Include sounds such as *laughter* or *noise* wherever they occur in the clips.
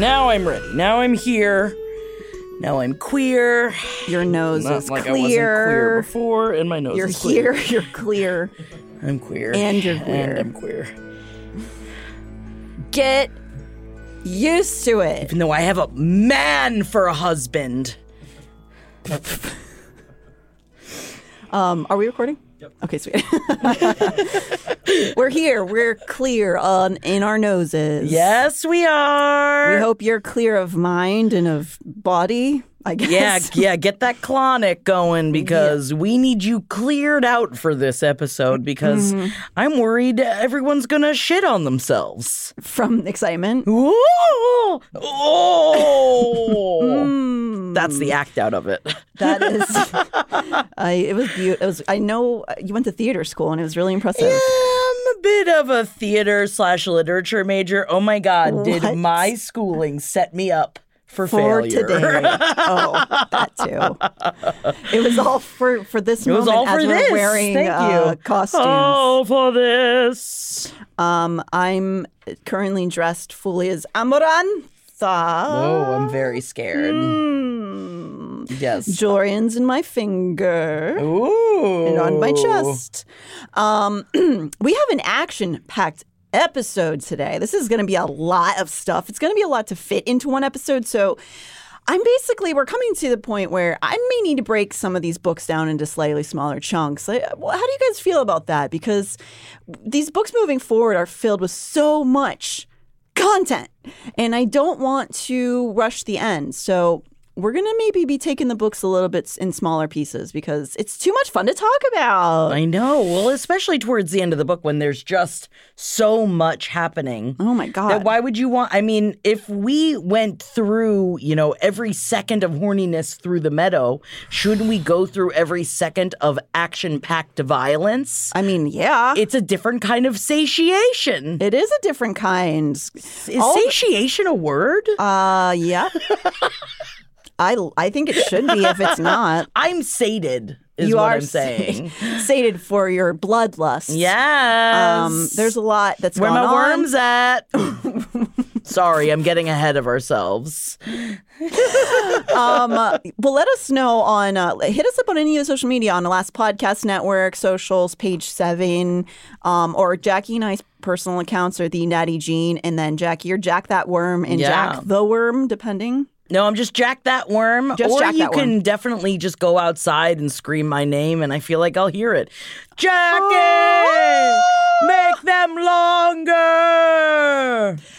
Now I'm ready. Now I'm here. Now I'm queer. Your nose Not is like clear. I wasn't queer before, and my nose You're is clear. here. You're clear. *laughs* I'm queer. And you're queer. And I'm queer. Get used to it. Even though I have a man for a husband. Um, are we recording? Yep. Okay, sweet. *laughs* We're here. We're clear on in our noses. Yes, we are. We hope you're clear of mind and of body. I guess. Yeah, yeah, get that clonic going because we need you cleared out for this episode because Mm-hmm. I'm worried everyone's gonna shit on themselves. From excitement. Ooh! Oh! *laughs* Mm. That's the act out of it. That is. *laughs* *laughs* I. It was beautiful. It was. I know you went to theater school and it was really impressive. I'm a bit of a theater slash literature major. Oh my god, What? did my schooling set me up for, For failure? today. *laughs* oh, that too. It was all for for this It was moment all as for we're this. wearing Thank uh, you. costumes. Oh, for this. Um, I'm currently dressed fully as Amarantha. Oh, I'm very scared. Mm. Yes. Jurian's in my finger Ooh. and on my chest. Um, *clears throat* we have an action-packed episode today. This is going to be a lot of stuff. It's going to be a lot to fit into one episode. So. I'm basically, we're coming to the point where I may need to break some of these books down into slightly smaller chunks. How do you guys feel about that? Because these books moving forward are filled with so much content, and I don't want to rush the end. So we're gonna maybe be taking the books a little bit in smaller pieces because it's too much fun to talk about. I know. Well, especially towards the end of the book when there's just so much happening. Oh my god! why would you want? I mean, if we went through, you know, every second of horniness through the meadow, shouldn't we go through every second of action-packed violence? I mean, yeah, It's a different kind of satiation. it is a different kind. Is all satiation a word? Uh, yeah. *laughs* I I think it should be if it's not. *laughs* I'm sated, is you what are I'm saying. *laughs* sated for your bloodlust. yes. Um, there's a lot that's Where my on. worms at? *laughs* Sorry, I'm getting ahead of ourselves. um, uh, well, let us know on uh, hit us up on any of the social media on the last podcast network, socials, page seven, um, or Jackie and I's personal accounts are the Natty Jean, and then Jackie, you're Jack that worm and Yeah. Jack the worm, depending. No, I'm just Jack that worm. Just or Jack you can worm. definitely just go outside and scream my name, and I feel like I'll hear it. Jackie, Oh! make them longer.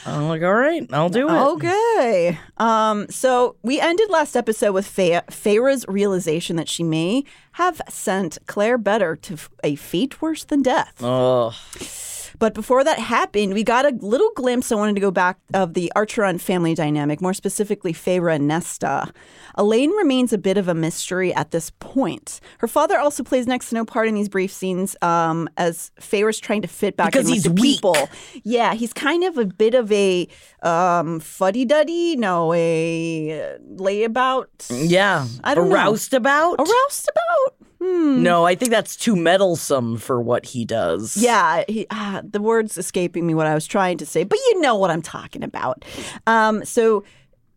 I'm like, all right, I'll do it. Okay. Um, so we ended last episode with Fe- Feyre's realization that she may have sent Clare Beddor to f- a fate worse than death. Oh, But before that happened, we got a little glimpse. I wanted to go back of the Archeron family dynamic, more specifically Feyre and Nesta. Elain remains a bit of a mystery at this point. Her father also plays next to no part in these brief scenes um, as Feyre's trying to fit back Because in with he's the weak. people. Yeah, he's kind of a bit of a um, fuddy-duddy, no, a uh, layabout, Yeah. I don't a know. roustabout? a roustabout. No, I think that's too meddlesome for what he does. Yeah, he, ah, the words escaping me what I was trying to say, but you know what I'm talking about. Um, so,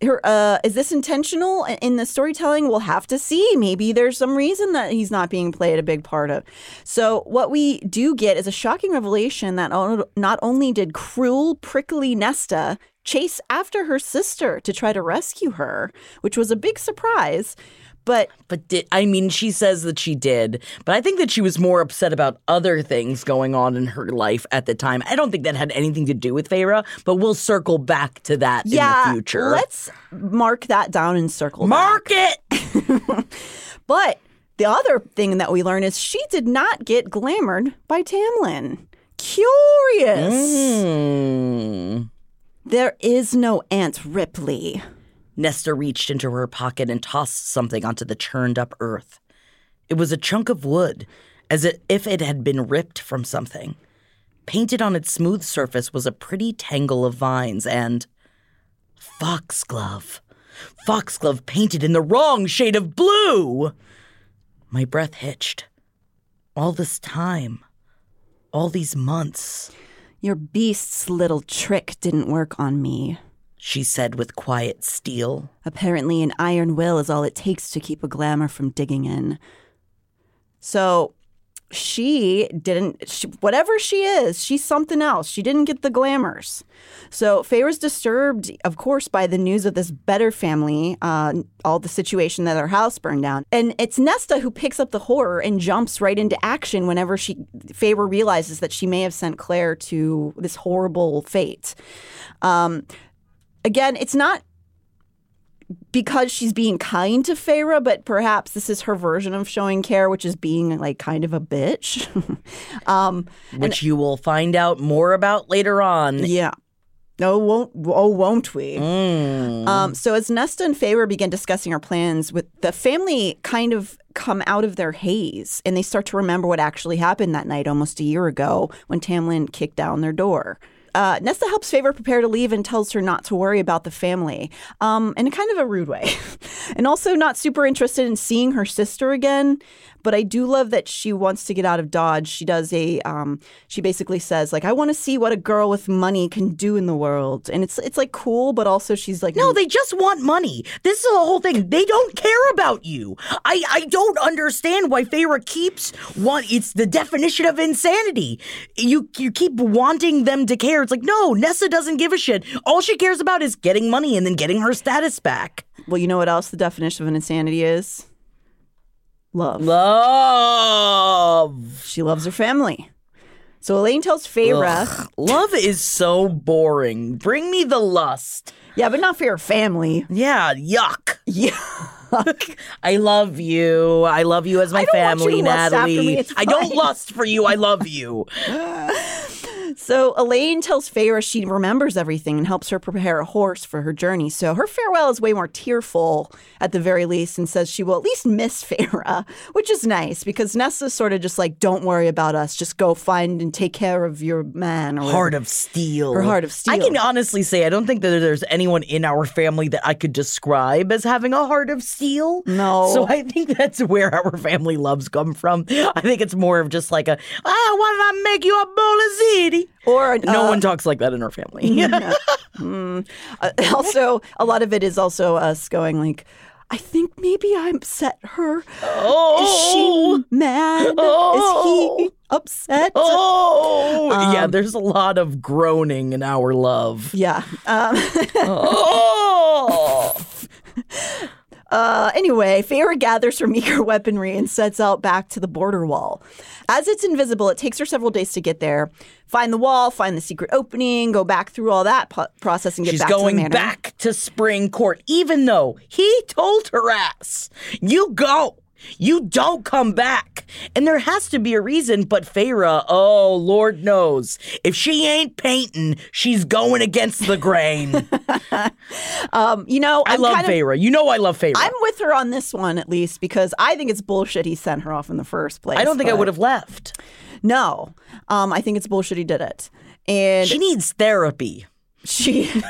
her, uh, is this intentional in the storytelling? We'll have to see. Maybe there's some reason that he's not being played a big part of. So, what we do get is a shocking revelation that not only did cruel, prickly Nesta chase after her sister to try to rescue her, which was a big surprise, but But did, I mean, she says that she did, but I think that she was more upset about other things going on in her life at the time. I don't think that had anything to do with Feyre, but we'll circle back to that yeah, in the future. let's mark that down and circle back. mark it. *laughs* But the other thing that we learn is she did not get glamored by Tamlin. Curious. Mm. There is no Aunt Ripley. Nesta reached into her pocket and tossed something onto the churned up earth. It was a chunk of wood, as if it had been ripped from something. Painted on its smooth surface was a pretty tangle of vines and. Foxglove. Foxglove painted in the wrong shade of blue! My breath hitched. All this time. All these months. Your beast's little trick didn't work on me. She said with quiet steel. Apparently, an iron will is all it takes to keep a glamour from digging in. So she didn't, she, whatever she is, she's something else. She didn't get the glamours. So Faye was disturbed, of course, by the news of this Beddor family, uh, all the situation that her house burned down. And it's Nesta who picks up the horror and jumps right into action whenever she, Feyre realizes that she may have sent Claire to this horrible fate. Um, again, it's not because she's being kind to Feyre, but perhaps this is her version of showing care, which is being like kind of a bitch. *laughs* um, which you will find out more about later on. yeah. Oh, won't oh, won't we? Mm. Um, so as Nesta and Feyre begin discussing our plans, with the family kind of come out of their haze and they start to remember what actually happened that night almost a year ago when Tamlin kicked down their door. Uh, Nesta helps Feyre prepare to leave and tells her not to worry about the family, um, in a kind of a rude way, *laughs* and also not super interested in seeing her sister again. But I do love that she wants to get out of Dodge. She does a, um, she basically says like, "I want to see what a girl with money can do in the world," and it's it's like cool, but also she's like, No, they just want money. This is the whole thing. They don't care about you. I, I don't understand why Feyre keeps want. It's the definition of insanity. You you keep wanting them to care. It's like no, Nessa doesn't give a shit. All she cares about is getting money and then getting her status back. Well, you know what else the definition of an insanity is? Love. Love. She loves her family. So Elain tells Feyre, Ugh, love is so boring. Bring me the lust. yeah, but not for your family. Yeah, yuck. Yeah. *laughs* I love you. I love you as my I don't want you family, to lust after Natalie. I don't lust for you. I love you. *laughs* So Elain tells Feyre she remembers everything and helps her prepare a horse for her journey. So her farewell is way more tearful at the very least and says she will at least miss *laughs* Feyre, which is nice because Nessa's sort of just like, don't worry about us. Just go find and take care of your man. Or Heart of steel. Her heart of steel. I can honestly say I don't think that there's anyone in our family that I could describe as having a heart of steel. No. So I think that's where our family loves come from. I think it's more of just like a, ah, why did I make you a bowl of ziti? Or No uh, one talks like that in our family. *laughs* *laughs* Uh, also, a lot of it is also us going like, I think maybe I upset her. oh. Is she mad? Oh. Is he upset? Oh, yeah, Um, there's a lot of groaning in our love. Yeah. Um, *laughs* Oh, uh, anyway, Feyre gathers her meager *laughs* weaponry and sets out back to the border wall. As it's invisible, it takes her several days to get there, find the wall, find the secret opening, go back through all that po- process and get she's back to the going back to Spring Court, even though he told her ass, "You go." You don't come back. And there has to be a reason, but Feyre, oh, Lord knows. If she ain't painting, she's going against the grain. *laughs* Um, you know, I I'm love kind of- Feyre. You know I love Feyre. I'm with her on this one at least because I think it's bullshit he sent her off in the first place. I don't think I would have left. No, um, I think it's bullshit he did it, and She needs therapy. She, *laughs*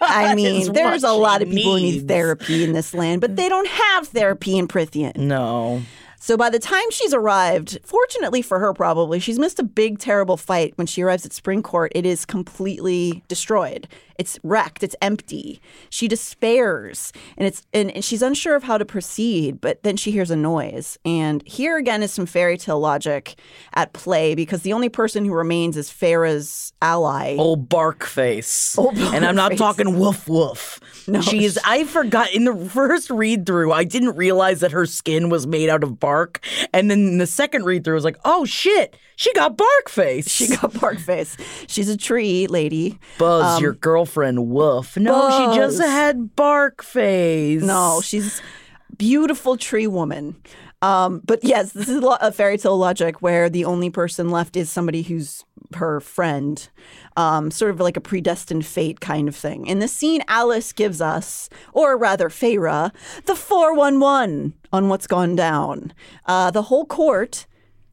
I mean, there's a lot of people who need therapy in this land, but they don't have therapy in Prythian. No. So by the time she's arrived, fortunately for her, probably, she's missed a big, terrible fight. When she arrives at Spring Court, it is completely destroyed. It's wrecked. It's empty. She despairs, and it's and, and she's unsure of how to proceed. But then she hears a noise, and here again is some fairy tale logic at play because the only person who remains is Feyre's ally. Old bark face. Old and I'm not face. talking woof woof. No, She is I forgot in the first read through, I didn't realize that her skin was made out of bark. And then in the second read through, was like, oh shit, she got bark face. She got bark face. She's a tree lady. Buzz, um, your girlfriend woof. No, she just had bark face. No, she's beautiful tree woman. Um, but yes, this is a fairy tale logic where the only person left is somebody who's her friend, um, sort of like a predestined fate kind of thing. In the scene, Alis gives us, or rather, Feyre, the 411 on what's gone down. Uh, the whole court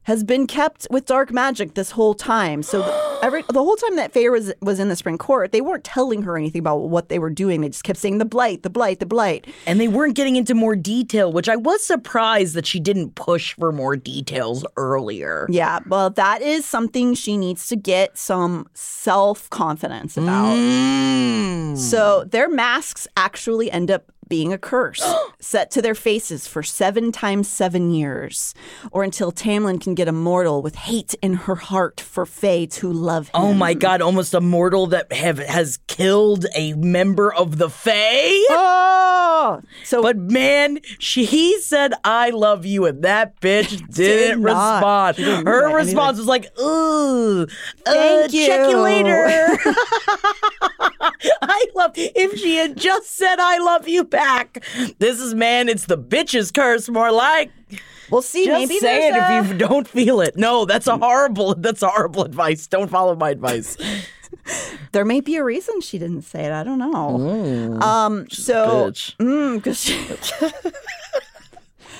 has been kept with dark magic this whole time. So *gasps* every the whole time that Feyre was was in the spring court, they weren't telling her anything about what they were doing. They just kept saying the blight, the blight, the blight. And they weren't getting into more detail, which I was surprised that she didn't push for more details earlier. Yeah, well, that is something she needs to get some self confidence about. Mm. So their masks actually end up being a curse *gasps* set to their faces for seven times seven years, or until Tamlin can get immortal with hate in her heart for Fates who love him. Oh my god, almost a mortal that have has killed a member of the Fae. Oh, so But man, she he said I love you and that bitch *laughs* didn't not. respond. Didn't Her mean anything. response was like, "Ooh, Thank uh, check you you." later." *laughs* *laughs* *laughs* I love if she had just said I love you back. This is man, it's the bitch's curse more like. we'll see. Just maybe say it a- if you *laughs* don't feel it. No, that's a horrible. That's a horrible advice. Don't follow my advice. *laughs* there may be a reason she didn't say it. I don't know. um, so. Mm,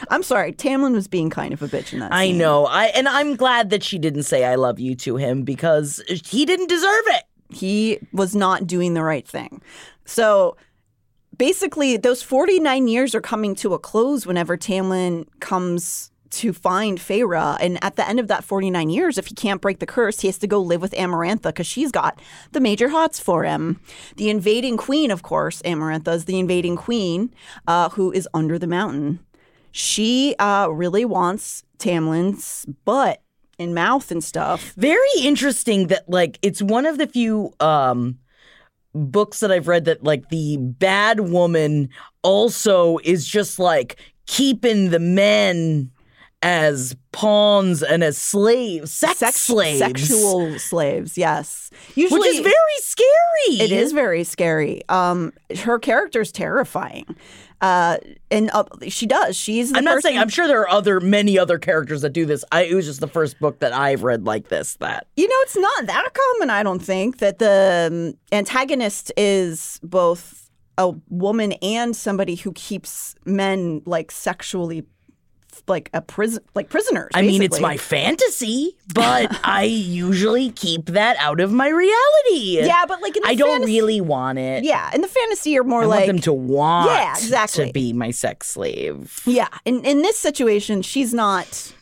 I'm sorry, Tamlin was being kind of a bitch in that. I scene. know. I and I'm glad that she didn't say I love you to him because he didn't deserve it. He was not doing the right thing. So basically, those 49 years are coming to a close whenever Tamlin comes to find Feyre. And at the end of that 49 years, if he can't break the curse, he has to go live with Amarantha because she's got the major hots for him. The invading queen, of course, Amarantha is the invading queen uh, who is under the mountain. She uh, really wants Tamlin's butt and mouth and stuff. Very interesting that like it's one of the few um books that I've read that like the bad woman also is just like keeping the men as pawns and as slaves, sex, Sex- slaves, Sexual slaves, yes. Usually, which is very scary. It is very scary. Um, her character's terrifying, uh, and uh, she does. She's. The I'm not saying. I'm sure there are other many other characters that do this. I, it was just the first book that I've read like this. That You know, it's not that common. I don't think that the um, antagonist is both a woman and somebody who keeps men like sexually, like a prison, like prisoners. I mean, it's my fantasy, but *laughs* I usually keep that out of my reality. Yeah, but like in the I don't fantasy- really want it. Yeah, in the fantasy, you're more I like want them to want Yeah, exactly. to be my sex slave. Yeah, in in this situation, she's not.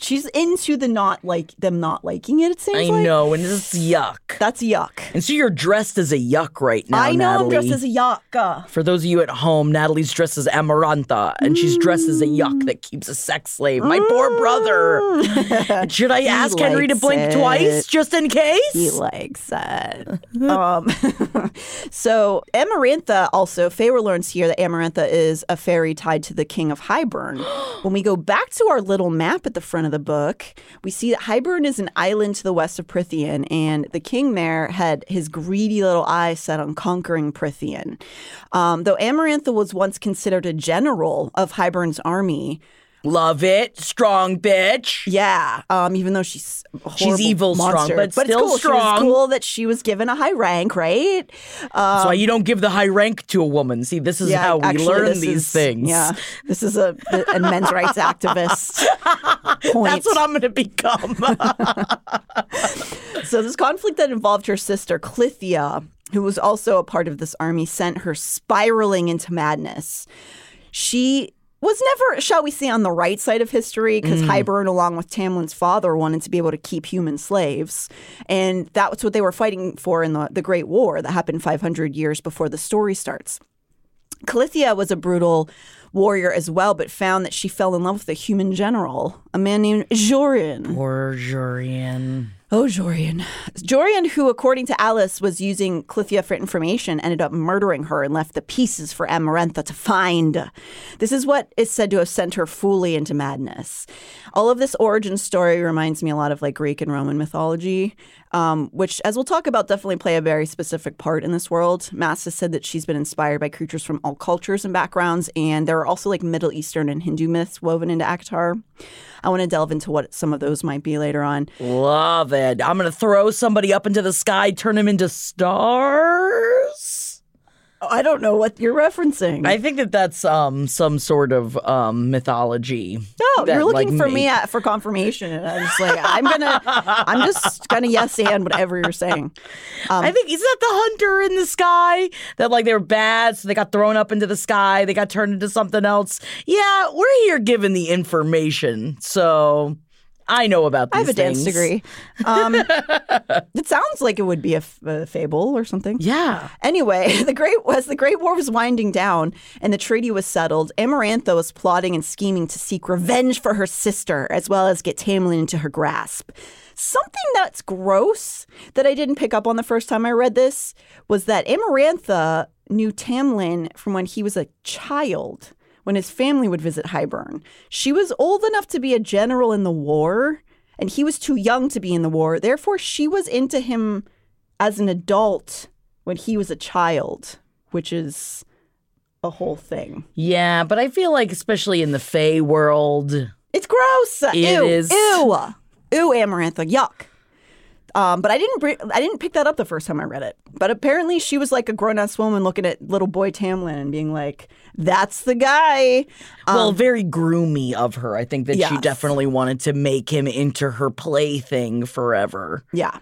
She's into the not like them not liking it. It seems I like know, and it's yuck. that's yuck. And so you're dressed as a yuck right now, I know I'm dressed as a yuck. For those of you at home, Natalie's dressed as Amarantha, and she's dressed as a yuck that keeps a sex slave. My poor brother. *laughs* Should I ask Henry to blink it. twice just in case? he likes it. um, *laughs* so Amarantha also, Feyre learns here that Amarantha is a fairy tied to the king of Hybern. *gasps* when we go back to our little map at the front of the book, we see that Hybern is an island to the west of Prythian, and the king there had his greedy little eye set on conquering Prythian. Um, though Amarantha was once considered a general of Hybern's army, Love it. Strong bitch. Yeah, um, even though she's She's evil strong, monster. but it's still cool. Strong. cool that she was given a high rank, right? That's why you don't give the high rank to a woman. See, this is Yeah, how we actually, learn these is- things. Yeah, this is a, a men's rights activist. point. *laughs* That's what I'm going to become. *laughs* So this conflict that involved her sister Clythia, who was also a part of this army, sent her spiraling into madness. She was never, shall we say, on the right side of history because mm. Hybern, along with Tamlin's father, wanted to be able to keep human slaves. And that was what they were fighting for in the, the Great War that happened 500 years before the story starts. Clythia was a brutal warrior as well, but found that she fell in love with a human general, a man named Jurian. Poor Jurian. Oh, Jurian. Jurian, who, according to Alis, was using Clythia for information, ended up murdering her and left the pieces for Amarantha to find. This is what is said to have sent her fully into madness. All of this origin story reminds me a lot of like Greek and Roman mythology, um, which, as we'll talk about, definitely play a very specific part in this world. Maas has said that she's been inspired by creatures from all cultures and backgrounds, and there are also like Middle Eastern and Hindu myths woven into ACOTAR. I want to delve into what some of those might be later on. Love it. I'm going to throw somebody up into the sky, turn them into stars. I don't know what you're referencing. I think that that's um some sort of um mythology. no, that, you're looking like, for me at, for confirmation, and I'm just like, I'm gonna, I'm just gonna yes and whatever you're saying. Um, I think is that the hunter in the sky that like they were bad, so they got thrown up into the sky. They got turned into something else. Yeah, we're here giving the information, so I know about these I have a dance degree. Um, *laughs* it sounds like it would be a, f- a fable or something. Yeah. Anyway, *laughs* the great as the Great War was winding down and the treaty was settled, Amarantha was plotting and scheming to seek revenge for her sister, as well as get Tamlin into her grasp. Something that's gross that I didn't pick up on the first time I read this was that Amarantha knew Tamlin from when he was a child, when his family would visit Hybern. She was old enough to be a general in the war, and he was too young to be in the war. Therefore, she was into him as an adult when he was a child, which is a whole thing. Yeah, but I feel like especially in the Fae world, It's gross. It ew, is- ew, ew, Amarantha, yuck. Um, but I didn't I didn't pick that up the first time I read it. But apparently she was like a grown ass woman looking at little boy Tamlin and being like, "That's the guy." well, very groomy of her. I think that she Um, definitely wanted to make him into her plaything forever. Yeah.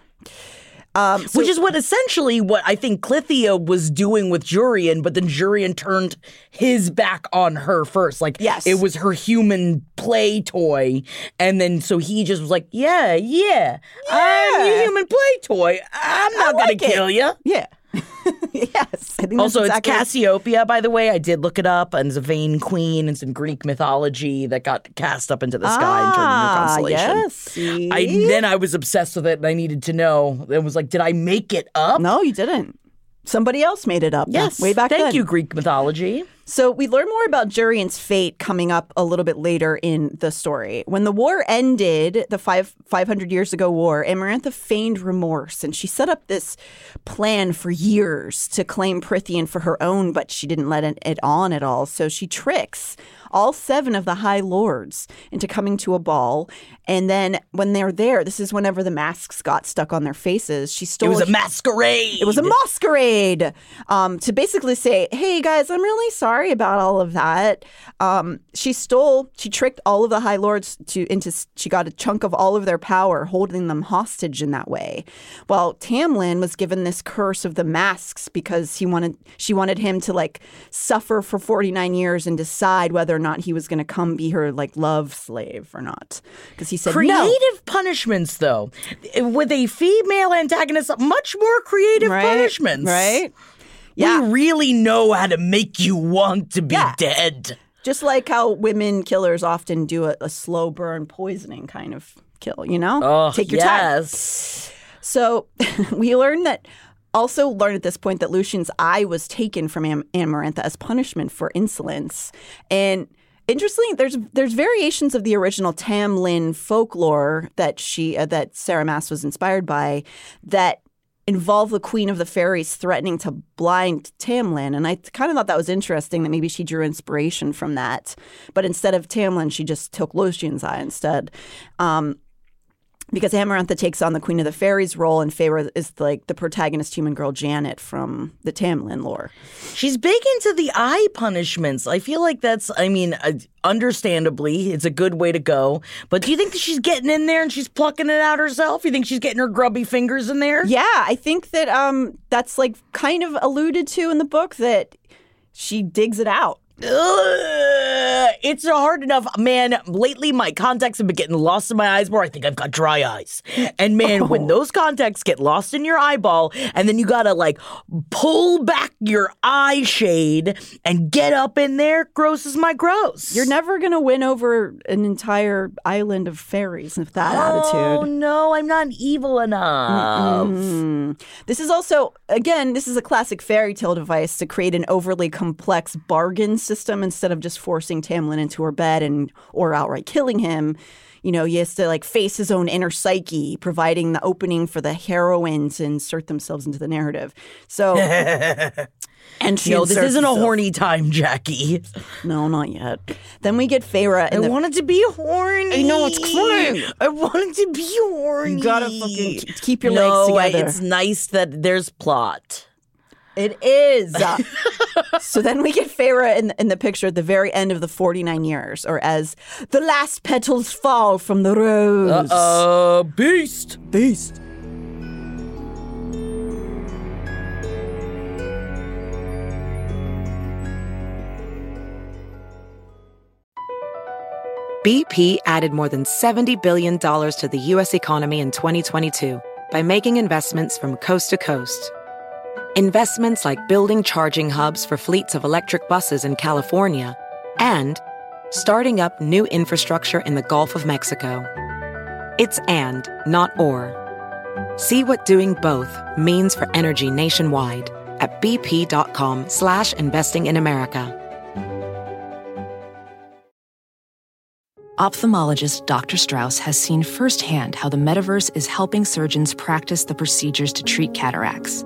Um, so Which is what essentially what I think Clythia was doing with Jurian, but then Jurian turned his back on her first. Like Yes. it was her human play toy. And then so he just was like, Yeah, yeah, I'm your human play toy. I'm not like gonna kill you. yeah. *laughs* yes. Also, exactly- it's Cassiopeia, by the way. I did look it up, and it's a vain queen. It's in Greek mythology that got cast up into the sky and turned into a Ah, constellation. yes. See? I then I was obsessed with it, and I needed to know. It was like, did I make it up? no, you didn't. Somebody else made it up. Yes. way back Thank then. you, Greek mythology. So we learn more about Jurian's fate coming up a little bit later in the story. When the war ended, the five, 500 years ago war, Amarantha feigned remorse and she set up this plan for years to claim Prythian for her own, but she didn't let it on at all. So she tricks all seven of the High Lords into coming to a ball. And then when they're there, this is whenever the masks got stuck on their faces. She stole It was a masquerade. it was a masquerade um, to basically say, "Hey guys, I'm really sorry about all of that." Um, she stole, she tricked all of the High Lords to into. She got a chunk of all of their power, holding them hostage in that way. While Tamlin was given this curse of the masks because he wanted, she wanted him to like suffer for 49 years and decide whether or not he was going to come be her like love slave or not. Because he said Creative no. punishments, though, with a female antagonist, much more creative Right? punishments. Right? Yeah. We really know how to make you want to be Yeah. dead. Just like how women killers often do a, a slow burn poisoning kind of kill, you know? Oh, Take your time. So *laughs* we learn that also learned at this point that Lucien's eye was taken from Am- Amarantha as punishment for insolence. And interestingly, there's there's variations of the original Tamlin folklore that she uh, that Sarah Maas was inspired by that involve the Queen of the Fairies threatening to blind Tamlin. And I kind of thought that was interesting that maybe she drew inspiration from that. But instead of Tamlin, she just took Lucien's eye instead. Um, because Amarantha takes on the Queen of the Fairies role, and Feyre is like the protagonist human girl Janet from the Tamlin lore. She's big into the eye punishments. I feel like that's, I mean, uh, understandably, it's a good way to go. But do you think that she's getting in there and she's plucking it out herself? You think she's getting her grubby fingers in there? Yeah, I think that um, that's like kind of alluded to in the book that she digs it out. Ugh, it's hard enough, man. Lately, my contacts have been getting lost in my eyes more. I think I've got dry eyes. And man, when those contacts get lost in your eyeball, and then you gotta like pull back your eye shade and get up in there, gross is my gross. You're never to win over an entire island of fairies with that Oh attitude. Oh no, I'm not evil enough. Mm. This is also, again, this is a classic fairy tale device to create an overly complex bargain system instead of just forcing Tamlin into her bed and or outright killing him. You know, he has to like face his own inner psyche, providing the opening for the heroine to insert themselves into the narrative. So, *laughs* and she No, this isn't a horny time, Jackie. No, not yet. Then we get Feyre I the wanted to be horny. I know, it's coming. I wanted to be horny. You gotta fucking keep your no, legs together. it's nice that there's plot. It is. *laughs* so then we get Feyre in, in the picture at the very end of the 49 years, or as the last petals fall from the rose. Uh, beast. Beast. BP added more than $70 billion to the U.S. economy in 2022 by making investments from coast to coast. Investments like building charging hubs for fleets of electric buses in California and starting up new infrastructure in the Gulf of Mexico. It's and, not or. See what doing both means for energy nationwide at bp.com slash investing in America. Ophthalmologist Dr. Strauss has seen firsthand how the metaverse is helping surgeons practice the procedures to treat cataracts.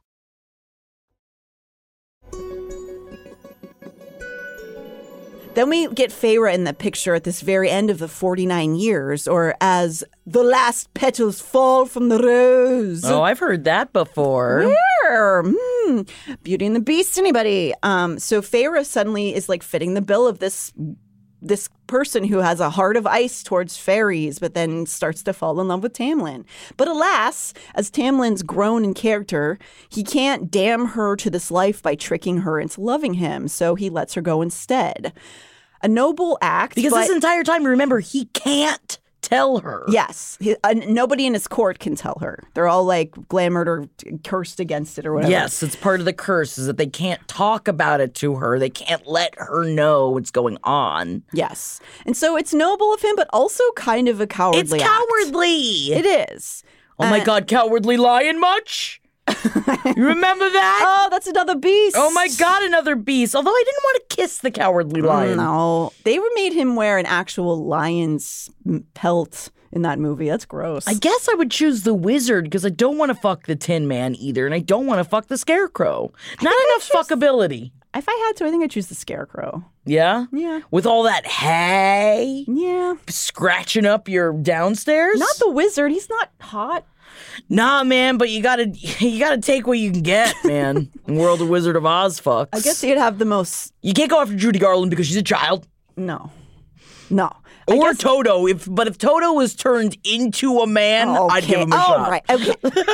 Then we get Feyre in the picture at this very end of the 49 years, or as the last petals fall from the rose. Oh, I've heard that before. Where? Hmm. Beauty and the Beast, anybody? Um, so Feyre suddenly is like fitting the bill of this this person who has a heart of ice towards fairies, but then starts to fall in love with Tamlin. But alas, as Tamlin's grown in character, he can't damn her to this life by tricking her into loving him, so he lets her go instead. A noble act, Because this entire time, remember, he can't tell her. Yes, he, uh, nobody in his court can tell her. They're all like glamored or cursed against it or whatever. Yes, it's part of the curse is that they can't talk about it to her. They can't let her know what's going on. Yes. And so it's noble of him, but also kind of a cowardly It's act. cowardly. It is. oh my God, cowardly lion much? You remember that? Oh, that's another beast. Oh my god, another beast. Although I didn't want to kiss the cowardly mm, lion. No, they made him wear an actual lion's pelt in that movie. That's gross. I guess I would choose the wizard because I don't want to fuck the Tin Man either, and I don't want to fuck the Scarecrow. Not enough fuckability. if I had to, I think I'd choose the scarecrow. Yeah? Yeah. With all that hay Yeah. scratching up your downstairs? Not the wizard. He's not hot. Nah, man, but you gotta *laughs* you gotta take what you can get, man. *laughs* World of Wizard of Oz fucks. I guess he'd have the most. you can't go after Judy Garland because she's a child. No. No. I Or guess- Toto. If but if Toto was turned into a man, I'd give him a oh, shot. right. Okay. *laughs*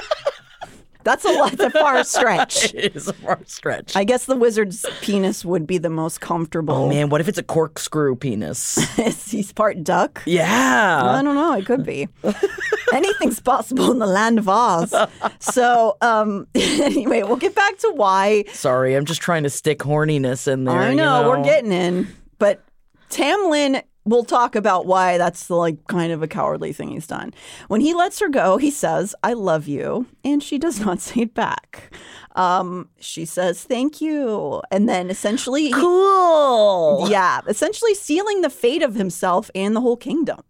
That's a lot. That's a far stretch. *laughs* It is a far stretch. I guess the wizard's penis would be the most comfortable. oh man, what if it's a corkscrew penis? *laughs* He's part duck. Yeah. I don't know. It could be. *laughs* Anything's possible in the land of Oz. So, um, anyway, we'll get back to why. Sorry, I'm just trying to stick horniness in there. I you know, we're getting in, but Tamlin will talk about why that's the, like kind of a cowardly thing he's done. When he lets her go, he says, "I love you," and she does *laughs* not say it back. Um, she says, "Thank you," and then essentially, he- cool. yeah, essentially sealing the fate of himself and the whole kingdom.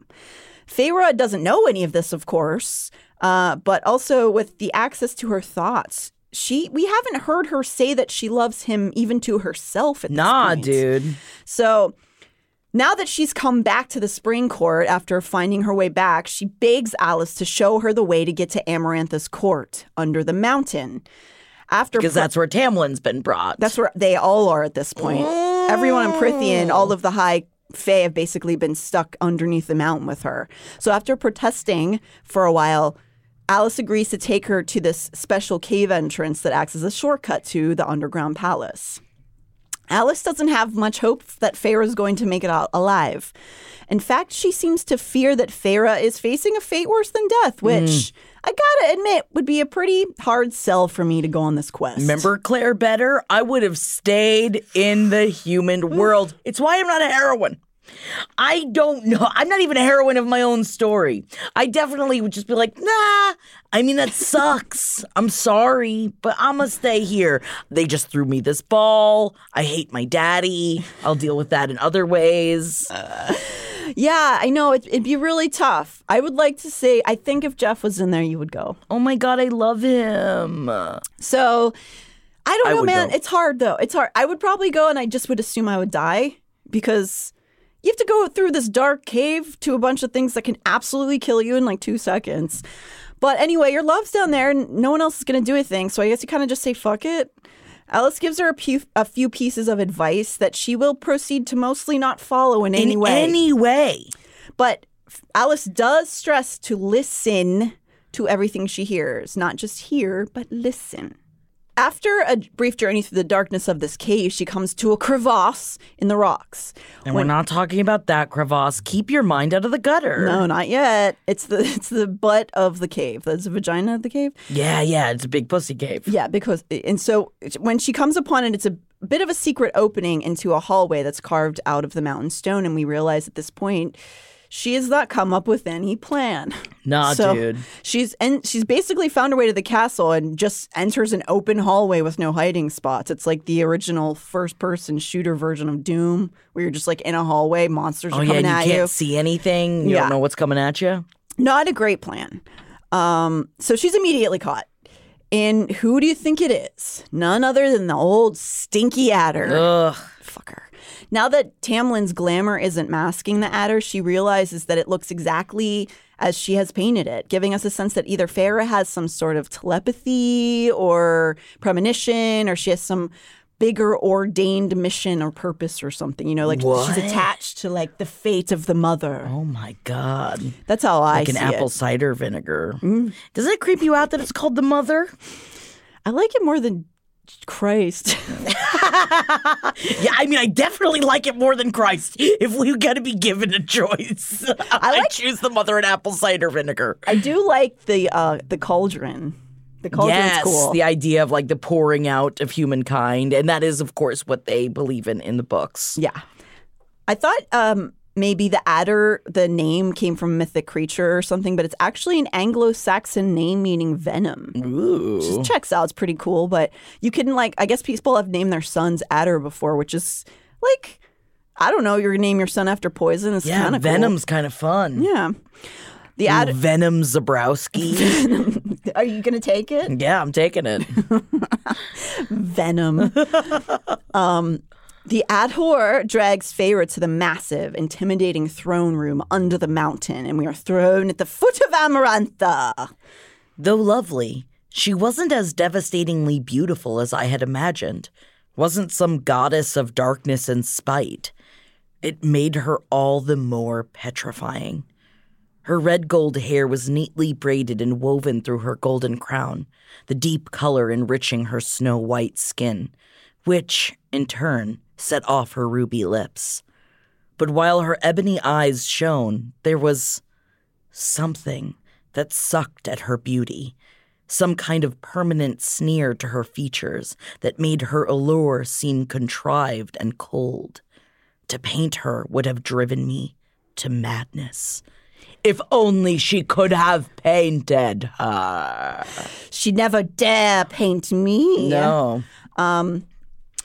Feyre doesn't know any of this, of course, uh, but also with the access to her thoughts. She, we haven't heard her say that she loves him even to herself at this Nah, dude. So now that she's come back to the spring court after finding her way back, she begs Alis to show her the way to get to Amarantha's court under the mountain. After Because Pri- that's where Tamlin's been brought. that's where they all are at this point. Mm. Everyone in Prythian, all of the high fae have basically been stuck underneath the mountain with her. So after protesting for a while, Alis agrees to take her to this special cave entrance that acts as a shortcut to the underground palace. Alis doesn't have much hope that Feyre is going to make it out alive. In fact, she seems to fear that Feyre is facing a fate worse than death, hmm. which I gotta admit would be a pretty hard sell for me to go on this quest. Remember Clare Beddor? I would have stayed in the human hmm. world. It's why I'm not a heroine. I don't know. *laughs* I'm not even a heroine of my own story. I definitely would just be like, nah. I mean, that *laughs* sucks. I'm sorry, but I'm gonna stay here. They just threw me this ball. I hate my daddy. I'll deal with that in other ways. Uh. Yeah, I know. It, it'd be really tough. I would like to say, I think if Jeff was in there, you would go. Oh my god, I love him. So I don't I know, man. go. It's hard, though. It's hard. I would probably go and I just would assume I would die because you have to go through this dark cave to a bunch of things that can absolutely kill you in like two seconds. But anyway, your love's down there and no one else is going to do a thing. So I guess you kind of just say, fuck it. Alis gives her a few, a few pieces of advice that she will proceed to mostly not follow in, any in way. any way. But Alis does stress to listen to everything she hears, not just hear, but listen. After a brief journey through the darkness of this cave, she comes to a crevasse in the rocks. And we're not talking about that crevasse. Keep your mind out of the gutter. No, not yet. It's the *laughs* it's the butt of the cave. That's the vagina of the cave. Yeah, yeah, it's a big pussy cave. Yeah, because and so when she comes upon it, it's a bit of a secret opening into a hallway that's carved out of the mountain stone, and we realize at this point she has not come up with any plan. Nah, *laughs* So dude. She's and she's basically found her way to the castle and just enters an open hallway with no hiding spots. It's like the original first-person shooter version of Doom, where you're just like in a hallway, monsters Oh are yeah, coming at you You can't see anything. You Yeah. don't know what's coming at you. Not a great plan. Um, so she's immediately caught. And who do you think it is? None other than the old stinky Attor. Ugh. Fucker. Now that Tamlin's glamour isn't masking the Attor, she realizes that it looks exactly as she has painted it, giving us a sense that either Feyre has some sort of telepathy or premonition, or she has some bigger ordained mission or purpose or something. You know, like What? she's attached to like the fate of the mother. Oh my god. That's how I Like an apple it. cider vinegar. Mm. Doesn't it creep you out that it's called the mother? I like it more than Christ. *laughs* Yeah, I mean, I definitely like it more than Christ. If we got to be given a choice, *laughs* I like- choose the mother and apple cider vinegar. I do like the uh the cauldron. The cauldron's yes, cool. the idea of like the pouring out of humankind, and that is, of course, what they believe in in the books. yeah. I thought um maybe the Attor, the name came from a mythic creature or something, but it's actually an Anglo-Saxon name meaning venom. Ooh. Just checks out. It's pretty cool. But you can like, I guess people have named their sons Adder before, which is like, I don't know. You're gonna name your son after poison. It's Yeah, kind of Venom's kind of fun. Yeah. The Ooh. Venom Zabrowski. *laughs* Are you gonna take it? yeah, I'm taking it. *laughs* Venom. *laughs* um, the Attor drags Feyre to the massive, intimidating throne room under the mountain, and we are thrown at the foot of Amarantha. Though lovely, she wasn't as devastatingly beautiful as I had imagined. Wasn't some goddess of darkness and spite. It made her all the more petrifying. Her red gold hair was neatly braided and woven through her golden crown, the deep color enriching her snow white skin, which, in turn, set off her ruby lips. But while her ebony eyes shone, there was something that sucked at her beauty, some kind of permanent sneer to her features that made her allure seem contrived and cold. To paint her would have driven me to madness. If only she could have painted her. she'd never dare paint me. No. Um,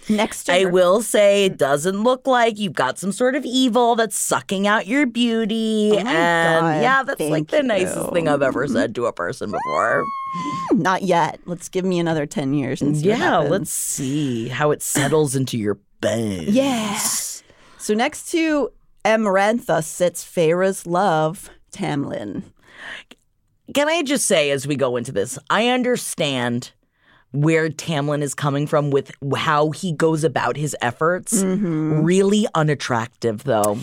Next to I her- will say it doesn't look like you've got some sort of evil that's sucking out your beauty. Oh my and God, yeah, that's like the nicest thing I've ever said to a person before. *laughs* Not yet. Let's give me another 10 years and see yeah, let's see how it settles into your bones. Yeah. So next to Amarantha sits Feyre's love, Tamlin. Can I just say as we go into this, I understand where Tamlin is coming from with how he goes about his efforts. Mm-hmm. Really unattractive, though.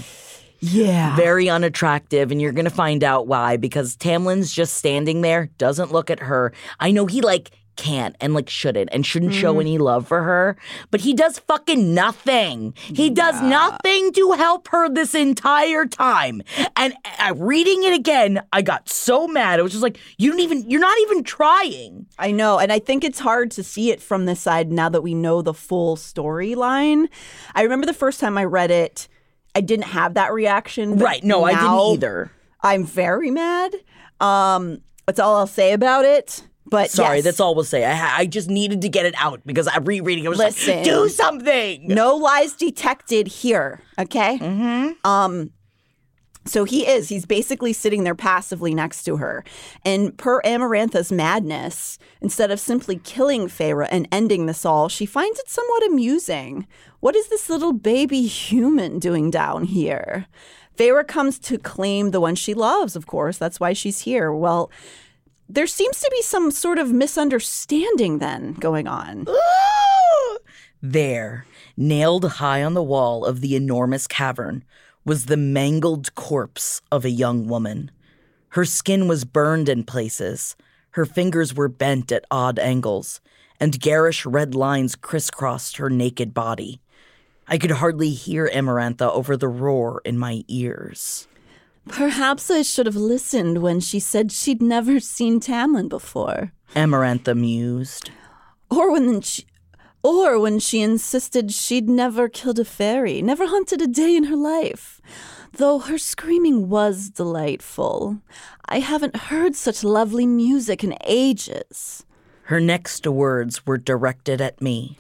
Yeah. Very unattractive, and you're gonna find out why because Tamlin's just standing there, doesn't look at her. I know he like can't and like shouldn't and shouldn't Mm. show any love for her, but he does fucking nothing. He does nothing to help her this entire time. And uh, reading it again, I got so mad. I was just like, you don't even, you're not even trying. I know. And I think it's hard to see it from this side now that we know the full storyline. I remember the first time I read it, I didn't have that reaction. Right? No, I didn't either. I'm very mad. Um, that's all I'll say about it. But Sorry, yes, that's all we'll say. I, I just needed to get it out because I'm rereading. I was Listen. like, do something. No lies detected here. Okay. Mm-hmm. Um. So he is. He's basically sitting there passively next to her. And per Amarantha's madness, instead of simply killing Feyre and ending this all, she finds it somewhat amusing. What is this little baby human doing down here? Feyre comes to claim the one she loves, of course. That's why she's here. Well, there seems to be some sort of misunderstanding then going on. *gasps* There, nailed high on the wall of the enormous cavern, was the mangled corpse of a young woman. Her skin was burned in places, her fingers were bent at odd angles, and garish red lines crisscrossed her naked body. I could hardly hear Amarantha over the roar in my ears. Perhaps I should have listened when she said she'd never seen Tamlin before. Amarantha mused. Or when she or when she insisted she'd never killed a fairy, never hunted a day in her life. Though her screaming was delightful. I haven't heard such lovely music in ages. Her next words were directed at me.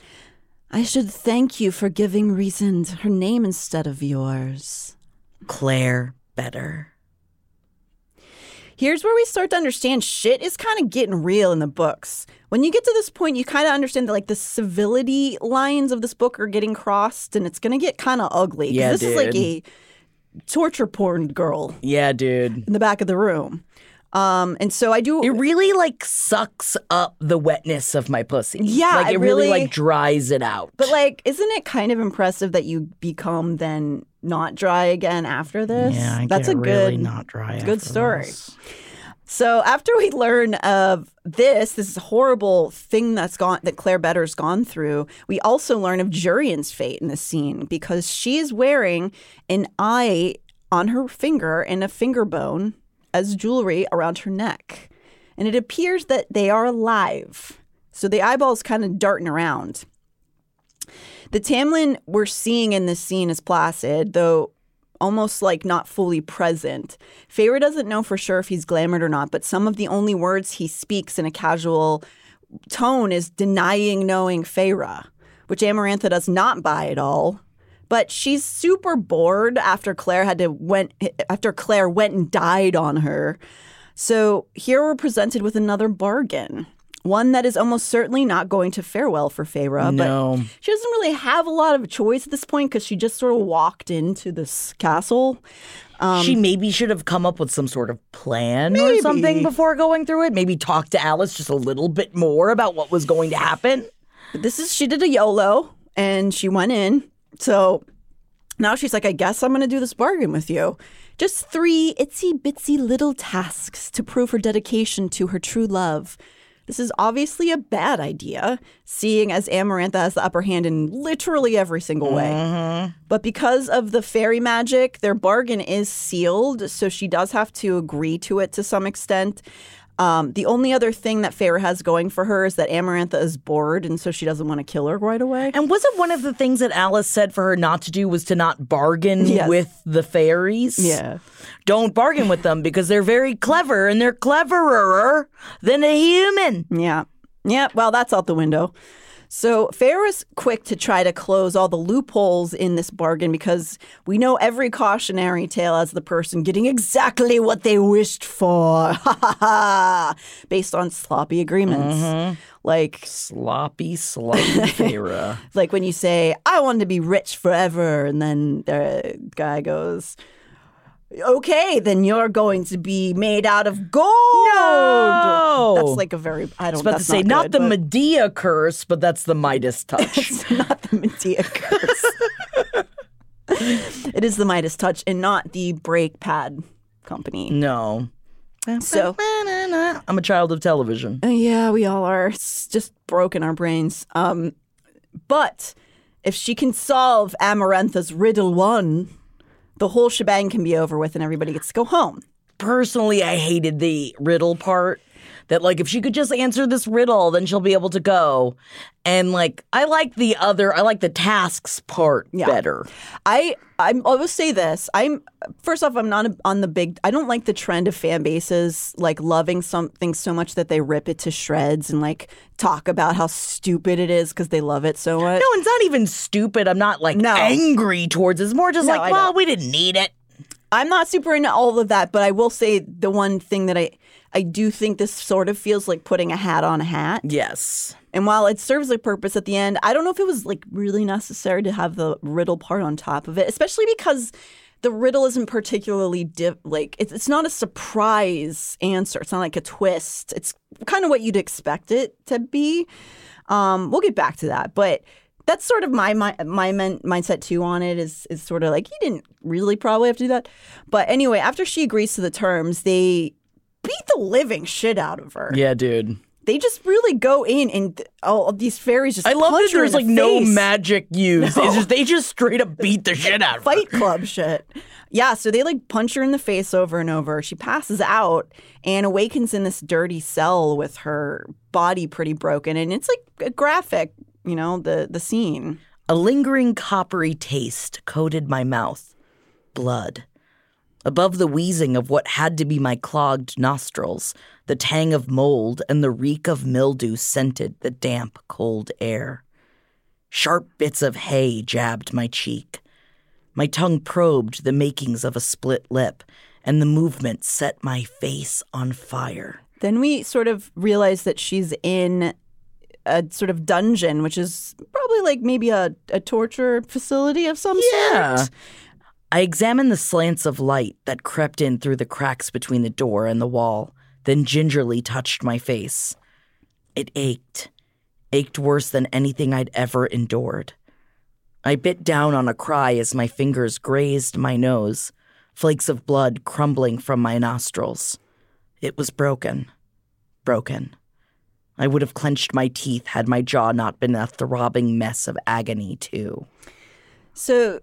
I should thank you for giving Rhysand her name instead of yours. Clare Beddor. Here's where we start to understand shit is kind of getting real in the books. When you get to this point, you kind of understand that like the civility lines of this book are getting crossed, and it's gonna get kind of ugly. Yeah, this is like dude. a torture porn girl Yeah, dude. in the back of the room. Um, and so I do. It really like sucks up the wetness of my pussy. Yeah, like it it really, really- like dries it out. but like, isn't it kind of impressive that you become then not dry again after this? yeah, I that's a really good. not dry. good story. this. So after we learn of this, this horrible thing that's gone that Clare Beddor's gone through, we also learn of Jurian's fate in this scene because she is wearing an eye on her finger and a finger bone as jewelry around her neck. And it appears that they are alive. So the eyeball's kind of darting around. The Tamlin we're seeing in this scene is placid, though almost like not fully present. Feyre doesn't know for sure if he's glamored or not, but some of the only words he speaks in a casual tone is denying knowing Feyre, which Amarantha does not buy at all. But she's super bored after Clare had to went after Clare went and died on her. So here we're presented with another bargain. One that is almost certainly not going to fare well for Feyre, No. but she doesn't really have a lot of choice at this point because she just sort of walked into this castle. Um, she maybe should have come up with some sort of plan or something before going through it. Maybe talk to Alis just a little bit more about what was going to happen. But this is she did a YOLO and she went in. So now she's like, I guess I'm going to do this bargain with you. Just three itsy bitsy little tasks to prove her dedication to her true love. This is obviously a bad idea, seeing as Amarantha has the upper hand in literally every single way. Mm-hmm. But because of the fairy magic, their bargain is sealed, so she does have to agree to it to some extent. Um, the only other thing that Feyre has going for her is that Amarantha is bored, and so she doesn't want to kill her right away. And wasn't one of the things that Alis said for her not to do was to not bargain Yes. with the fairies? Yeah. Don't bargain with them because they're very clever and they're cleverer than a human. Yeah. Yeah. Well, that's out the window. So Feyre is quick to try to close all the loopholes in this bargain because we know every cautionary tale as the person getting exactly what they wished for, *laughs* based on sloppy agreements. Mm-hmm. Like, Sloppy, sloppy *laughs* Feyre. like when you say, "I want to be rich forever," and then the guy goes. Okay, then you're going to be made out of gold. No! that's like a very I I don't. was about to say, not, good, the Medea curse, but that's the Midas *laughs* touch. It's not the Medea curse. *laughs* it is the Midas touch and not the brake pad company. no. So, I'm a child of television. uh, yeah, we all are. It's just broken our brains. Um, but if she can solve Amarantha's riddle one, the whole shebang can be over with and everybody gets to go home. Personally, I hated the riddle part. That like if she could just answer this riddle, then she'll be able to go. And like I like the other, I like the tasks part Yeah. better. I I'm, I will say this. I'm first off, I'm not a, on the big. I don't like the trend of fan bases like loving something so much that they rip it to shreds and like talk about how stupid it is because they love it so much. No, it's not even stupid. I'm not like No. angry towards it. It's more just No, like, well, we didn't need it. I'm not super into all of that, but I will say the one thing that I I do think this sort of feels like putting a hat on a hat. Yes. And while it serves a purpose at the end, I don't know if it was like really necessary to have the riddle part on top of it, especially because the riddle isn't particularly like it's, it's not a surprise answer. It's not like a twist. It's kind of what you'd expect it to be. Um, we'll get back to that, but that's sort of my my, my men, mindset too on it is is sort of like he didn't really probably have to do that. But anyway, after she agrees to the terms, they beat the living shit out of her Yeah, dude. they just really go in and all of these fairies just I love that there's like the no face. magic used. It's just they just straight up beat the *laughs* shit out of her. fight club shit. Yeah, so they like punch her in the face over and over. She passes out and awakens in this dirty cell with her body pretty broken and it's like a graphic, you know, the the scene. A lingering coppery taste coated my mouth. Blood. Above the wheezing of what had to be my clogged nostrils, the tang of mold and the reek of mildew scented the damp, cold air. Sharp bits of hay jabbed my cheek. My tongue probed the makings of a split lip, and the movement set my face on fire. Then we sort of realize that she's in a sort of dungeon, which is probably like maybe a, a torture facility of some Yeah. sort. I examined the slants of light that crept in through the cracks between the door and the wall, then gingerly touched my face. It ached, ached worse than anything I'd ever endured. I bit down on a cry as my fingers grazed my nose, flakes of blood crumbling from my nostrils. It was broken. Broken. I would have clenched my teeth had my jaw not been a throbbing mess of agony, too. So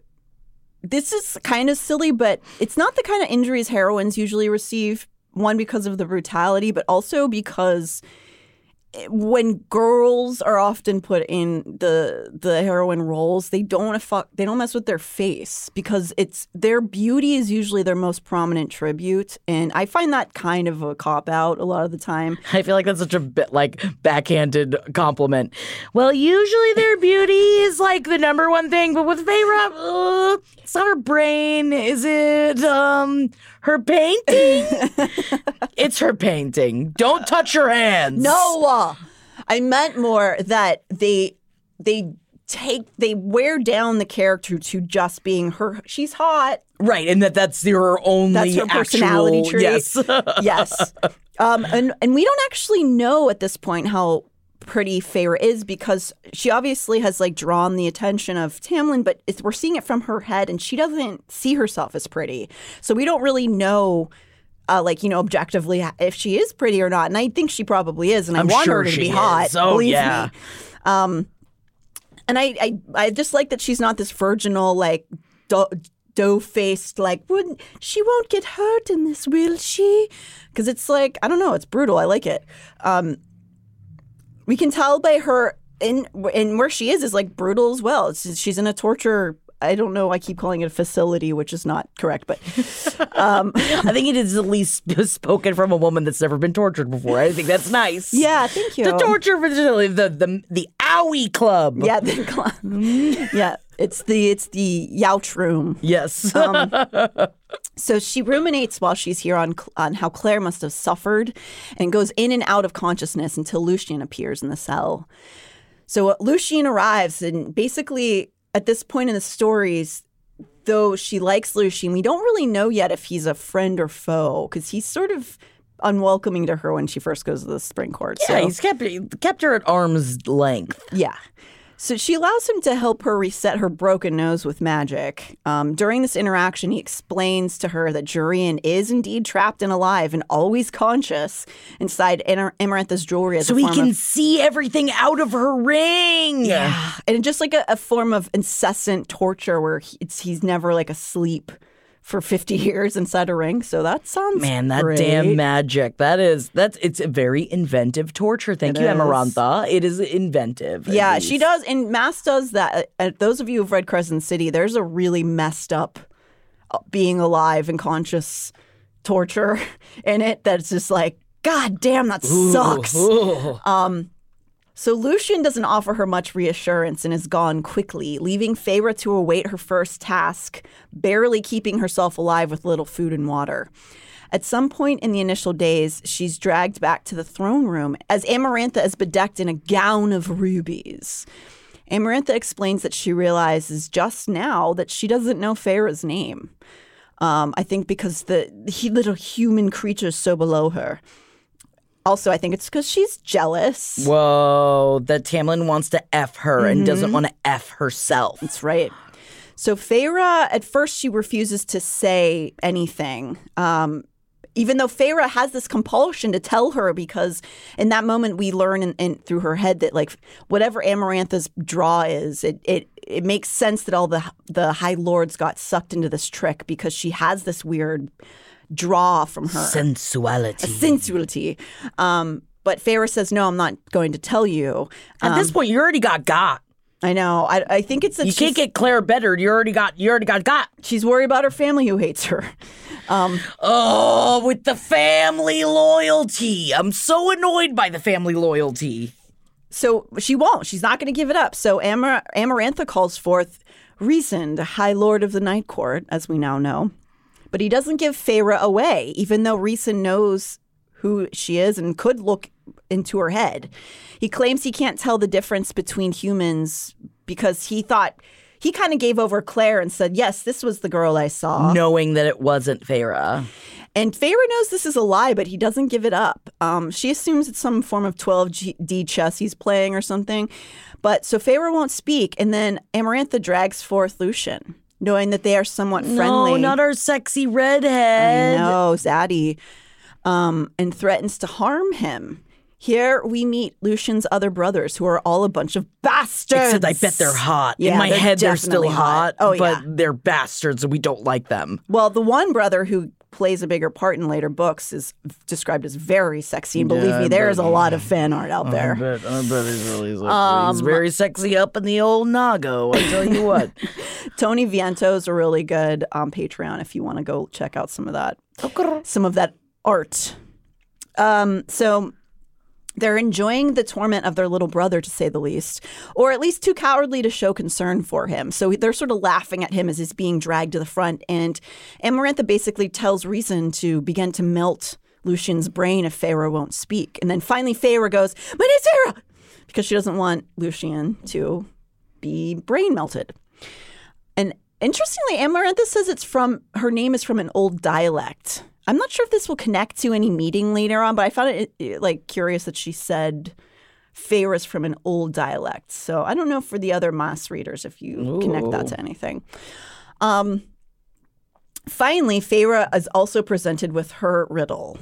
this is kind of silly, but it's not the kind of injuries heroines usually receive. One, because of the brutality, but also because when girls are often put in the the heroine roles, they don't fuck they don't mess with their face because it's their beauty is usually their most prominent tribute, and I find that kind of a cop out a lot of the time. *laughs* I feel like that's such a bit like backhanded compliment. Well, usually their beauty is like the number one thing, but with Feyre, uh, it's not her brain. Is it um her painting? it's her painting. Don't touch her hands. No, I meant more that they they take they wear down the character to just being her. She's hot. Right, and that that's your only That's her personality actual, trait. Yes. *laughs* yes. Um, and and we don't actually know at this point how pretty Feyre is because she obviously has like drawn the attention of Tamlin, but it's, we're seeing it from her head, and she doesn't see herself as pretty. So we don't really know. Uh, like you know, objectively, if she is pretty or not, and I think she probably is, and I'm want sure her to be is. hot. Oh, believe yeah. me. Um, and I, I, I just like that she's not this virginal, like do- dough faced, like wouldn't she won't get hurt in this, will she? Because it's like I don't know, it's brutal. I like it. Um, we can tell by her in and where she is is like brutal as well. It's, she's in a torture. I don't know. I keep calling it a facility, which is not correct, but *laughs* um, I think it is at least spoken from a woman that's never been tortured before. I think that's nice. *laughs* yeah, thank you. The torture facility, the the the Owie Club. Yeah, the club. *laughs* yeah. It's the it's the Youch room. Yes. Um, So she ruminates while she's here on on how Claire must have suffered, and goes in and out of consciousness until Lucien appears in the cell. So uh, Lucien arrives, and basically at this point in the stories, though she likes Lucien, we don't really know yet if he's a friend or foe because he's sort of unwelcoming to her when she first goes to the spring court. yeah, so. he's kept kept her at arm's length. Yeah. So she allows him to help her reset her broken nose with magic. Um, during this interaction, he explains to her that Jurian is indeed trapped and alive and always conscious inside Amar- Amarantha's jewelry as So he can of see everything out of her ring. yeah, and just like a, a form of incessant torture where he, it's, he's never like asleep for 50 *laughs* years inside a ring. So that sounds Man, that great. damn magic. That is that's it's a very inventive torture. Thank It you, is. Amarantha. It is inventive. Yeah, she does. And Maas does that. Uh, those of you who've read Crescent City, there's a really messed up uh, being alive and conscious torture *laughs* in it that's just like, God damn, that sucks. *laughs* Um, so Lucien doesn't offer her much reassurance and is gone quickly, leaving Feyre to await her first task, barely keeping herself alive with little food and water. At some point in the initial days, she's dragged back to the throne room as Amarantha is bedecked in a gown of rubies. Amarantha explains that she realizes just now that she doesn't know Feyre's name. Um, I think because the, little human creature is so below her. Also, I think it's because she's jealous. Whoa, that Tamlin wants to F her and Mm-hmm. doesn't want to F herself. That's right. So Feyre, at first, she refuses to say anything. Um, even though Feyre has this compulsion to tell her, because in that moment we learn in, in, through her head that like whatever Amarantha's draw is, it it it makes sense that all the the High Lords got sucked into this trick because she has this weird draw from her Sensuality. sensuality. Um, but Feyre says, "No, I'm not going to tell you." At this point, you already got got. I know. I, I think it's that You can't get Clare Beddor. You already got. You already got got. she's worried about her family who hates her. Um, Oh, with the family loyalty. I'm so annoyed by the family loyalty. So she won't. She's not going to give it up. So Amar- Amarantha calls forth Rhysand, the High Lord of the Night Court, as we now know. But he doesn't give Feyre away, even though Rhysand knows who she is and could look into her head. He claims he can't tell the difference between humans because he thought he kind of gave over Clare and said, Yes, this was the girl I saw. Knowing that it wasn't Feyre. And Feyre knows this is a lie, but he doesn't give it up. Um, she assumes it's some form of 12D chess he's playing or something. But so Feyre won't speak. And then Amarantha drags forth Lucien, knowing that they are somewhat friendly. No, not our sexy redhead. I know, Zaddy. Um, and threatens to harm him. Here we meet Lucien's other brothers, who are all a bunch of bastards. Except I bet they're hot. Yeah, In my they're head, they're still hot. hot. Oh, but yeah. they're bastards and we don't like them. Well, the one brother who plays a bigger part in later books, is described as very sexy. And believe Yeah, me, there is a lot of fan art out there. I bet, I bet he's really sexy. he's very sexy up in the old Nago. I tell you what. *laughs* Tony Vientos a really good on Patreon if you want to go check out some of that, some of that art. Um, so they're enjoying the torment of their little brother, to say the least, or at least too cowardly to show concern for him. So they're sort of laughing at him as he's being dragged to the front. And Amarantha basically tells Rhysand to begin to melt Lucien's brain if Feyre won't speak. And then finally, Feyre goes, My name's Feyre! Because she doesn't want Lucien to be brain melted. And interestingly, Amarantha says it's from her name is from an old dialect. I'm not sure if this will connect to any meeting later on, but I found it, it, like curious that she said Feyre's from an old dialect. So I don't know for the other Maas readers if you connect that to anything. Um, finally, Feyre is also presented with her riddle.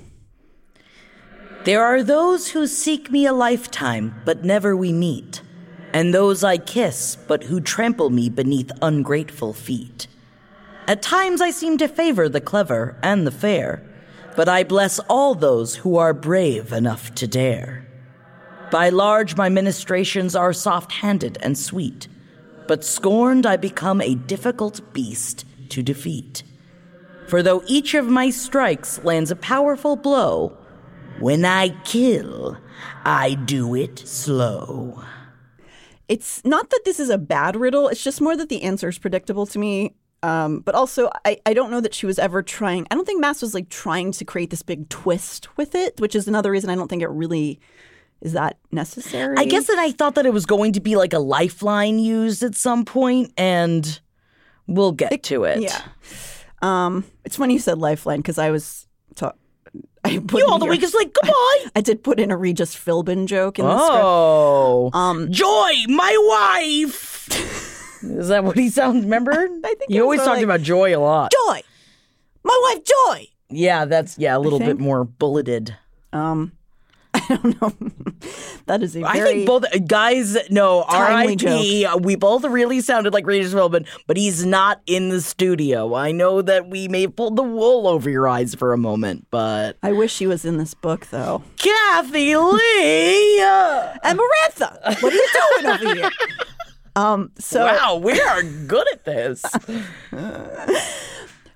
There are those who seek me a lifetime, but never we meet, and those I kiss, but who trample me beneath ungrateful feet. At times I seem to favor the clever and the fair, but I bless all those who are brave enough to dare. By large, my ministrations are soft handed and sweet, but scorned I become a difficult beast to defeat. For though each of my strikes lands a powerful blow, when I kill, I do it slow. It's not that this is a bad riddle, it's just more that the answer is predictable to me. Um, but also, I, I don't know that she was ever trying. I don't think Maas was like trying to create this big twist with it, which is another reason I don't think it really is that necessary. I guess that I thought that it was going to be like a lifeline used at some point, and we'll get to it. Yeah. Um, it's funny you said lifeline because I was ta- I put You all the week is like, *laughs* goodbye. I did put in a Regis Philbin joke in the script. Oh. Um, Joy, my wife. *laughs* Is that what he sounds? Remember? *laughs* I think you always talked like- about joy a lot. Joy, my wife Joy. Yeah, that's yeah, a little bit more bulleted. Um, *laughs* I don't know. *laughs* that is a very. I think both guys Timely R.I.P. We both really sounded like Regis Philbin, but he's not in the studio. I know that we may have pulled the wool over your eyes for a moment, but I wish she was in this book though. Kathie Lee. uh, Amarantha, what are you doing over here? Um, so wow, we are good at this. *laughs*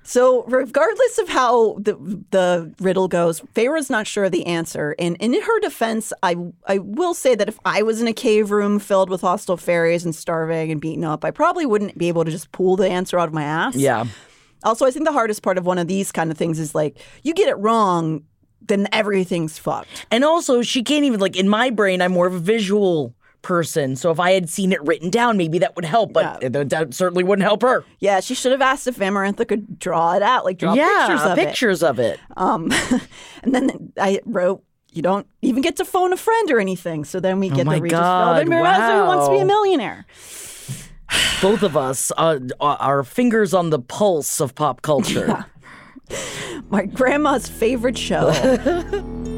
So, regardless of how the the riddle goes, Feyre's not sure of the answer. And in her defense, I I will say that if I was in a cave room filled with hostile fairies and starving and beaten up, I probably wouldn't be able to just pull the answer out of my ass. yeah. Also, I think the hardest part of one of these kind of things is like you get it wrong, then everything's fucked. And also, she can't even like in my brain. I'm more of a visual person, so if I had seen it written down, maybe that would help. But that, that certainly wouldn't help her. Yeah, she should have asked if Amarantha could draw it out, like draw yeah, pictures of it. pictures of it. Um, *laughs* and then I wrote, you don't even get to phone a friend or anything. So then we get Oh the Regis God, Philbin Miranda who wants to be a millionaire. Both of us uh, are fingers on the pulse of pop culture. *laughs* My grandma's favorite show. *laughs*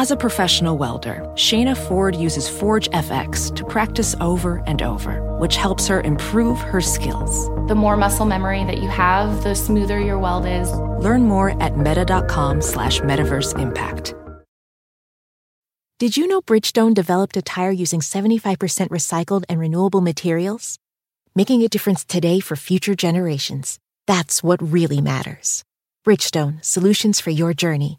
As a professional welder, Shayna Ford uses Forge FX to practice over and over, which helps her improve her skills. The more muscle memory that you have, the smoother your weld is. Learn more at meta.com slash metaverse impact. Did you know Bridgestone developed a tire using 75% recycled and renewable materials? Making a difference today for future generations. That's what really matters. Bridgestone, solutions for your journey.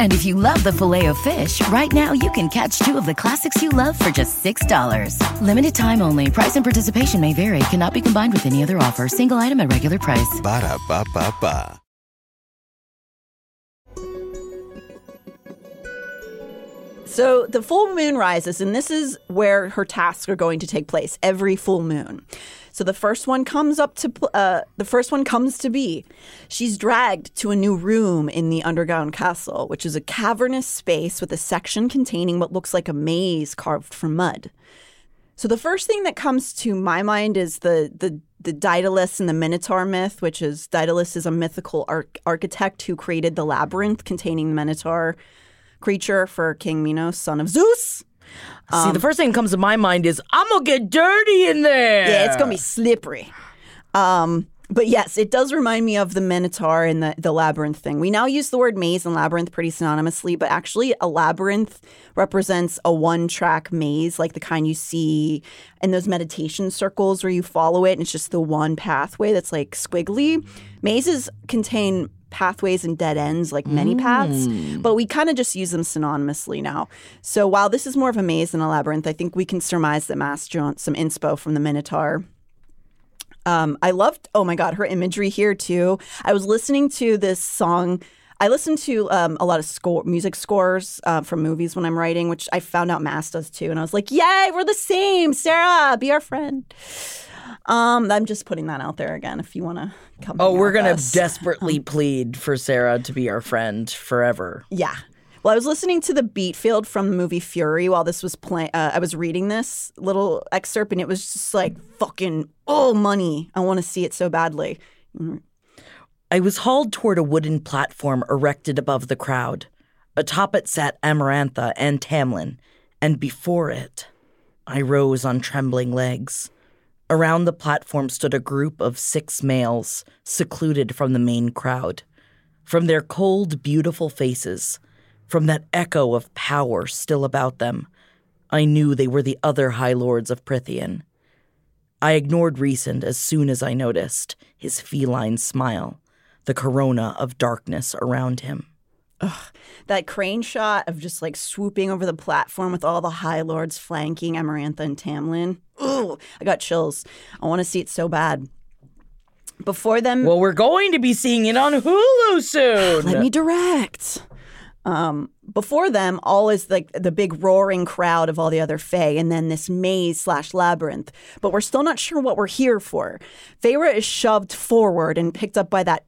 And if you love the filet of fish, right now you can catch two of the classics you love for just $6. Limited time only. Price and participation may vary. Cannot be combined with any other offer. Single item at regular price. Ba da ba ba ba. So the full moon rises, and this is where her tasks are going to take place every full moon. So the first one comes up to uh, the first one comes to be. She's dragged to a new room in the underground castle, which is a cavernous space with a section containing what looks like a maze carved from mud. So the first thing that comes to my mind is the the the Daedalus and the Minotaur myth, which is Daedalus is a mythical arch- architect who created the labyrinth containing the Minotaur creature for King Minos, son of Zeus. See, the first thing that comes to my mind is I'm gonna get dirty in there. Yeah, it's gonna be slippery. Um, but yes, it does remind me of the Minotaur and the, the labyrinth thing. We now use the word maze and labyrinth pretty synonymously, but actually, a labyrinth represents a one track maze, like the kind you see in those meditation circles where you follow it and it's just the one pathway that's like squiggly. Mazes contain pathways and dead ends like many paths, but we kind of just use them synonymously now. So while this is more of a maze than a labyrinth, I think we can surmise that Maas drew some inspo from the Minotaur. Um, I loved, oh my God, her imagery here too. I was listening to this song. I listen to um, a lot of score music scores uh, from movies when I'm writing, which I found out Maas does too. And I was like, yay, we're the same. Sarah, be our friend. Um, I'm just putting that out there again if you want to come. Oh, we're gonna us. desperately plead for Sarah to be our friend forever. Yeah. Well, I was listening to the beat field from the movie Fury while this was playing. Uh, I was reading this little excerpt, and it was just like fucking oh money. I want to see it so badly. I was hauled toward a wooden platform erected above the crowd. Atop it sat Amarantha and Tamlin, and before it, I rose on trembling legs. Around the platform stood a group of six males, secluded from the main crowd. From their cold, beautiful faces, from that echo of power still about them, I knew they were the other High Lords of Prythian. I ignored Rhysand as soon as I noticed his feline smile, the corona of darkness around him. That crane shot of just like swooping over the platform with all the High Lords flanking Amarantha and Tamlin. Ooh, I got chills. I want to see it so bad. Before them, Well, we're going to be seeing it on Hulu soon. let me direct. Um, before them, all is like the big roaring crowd of all the other Fae, and then this maze slash labyrinth. But we're still not sure what we're here for. Feyre is shoved forward and picked up by that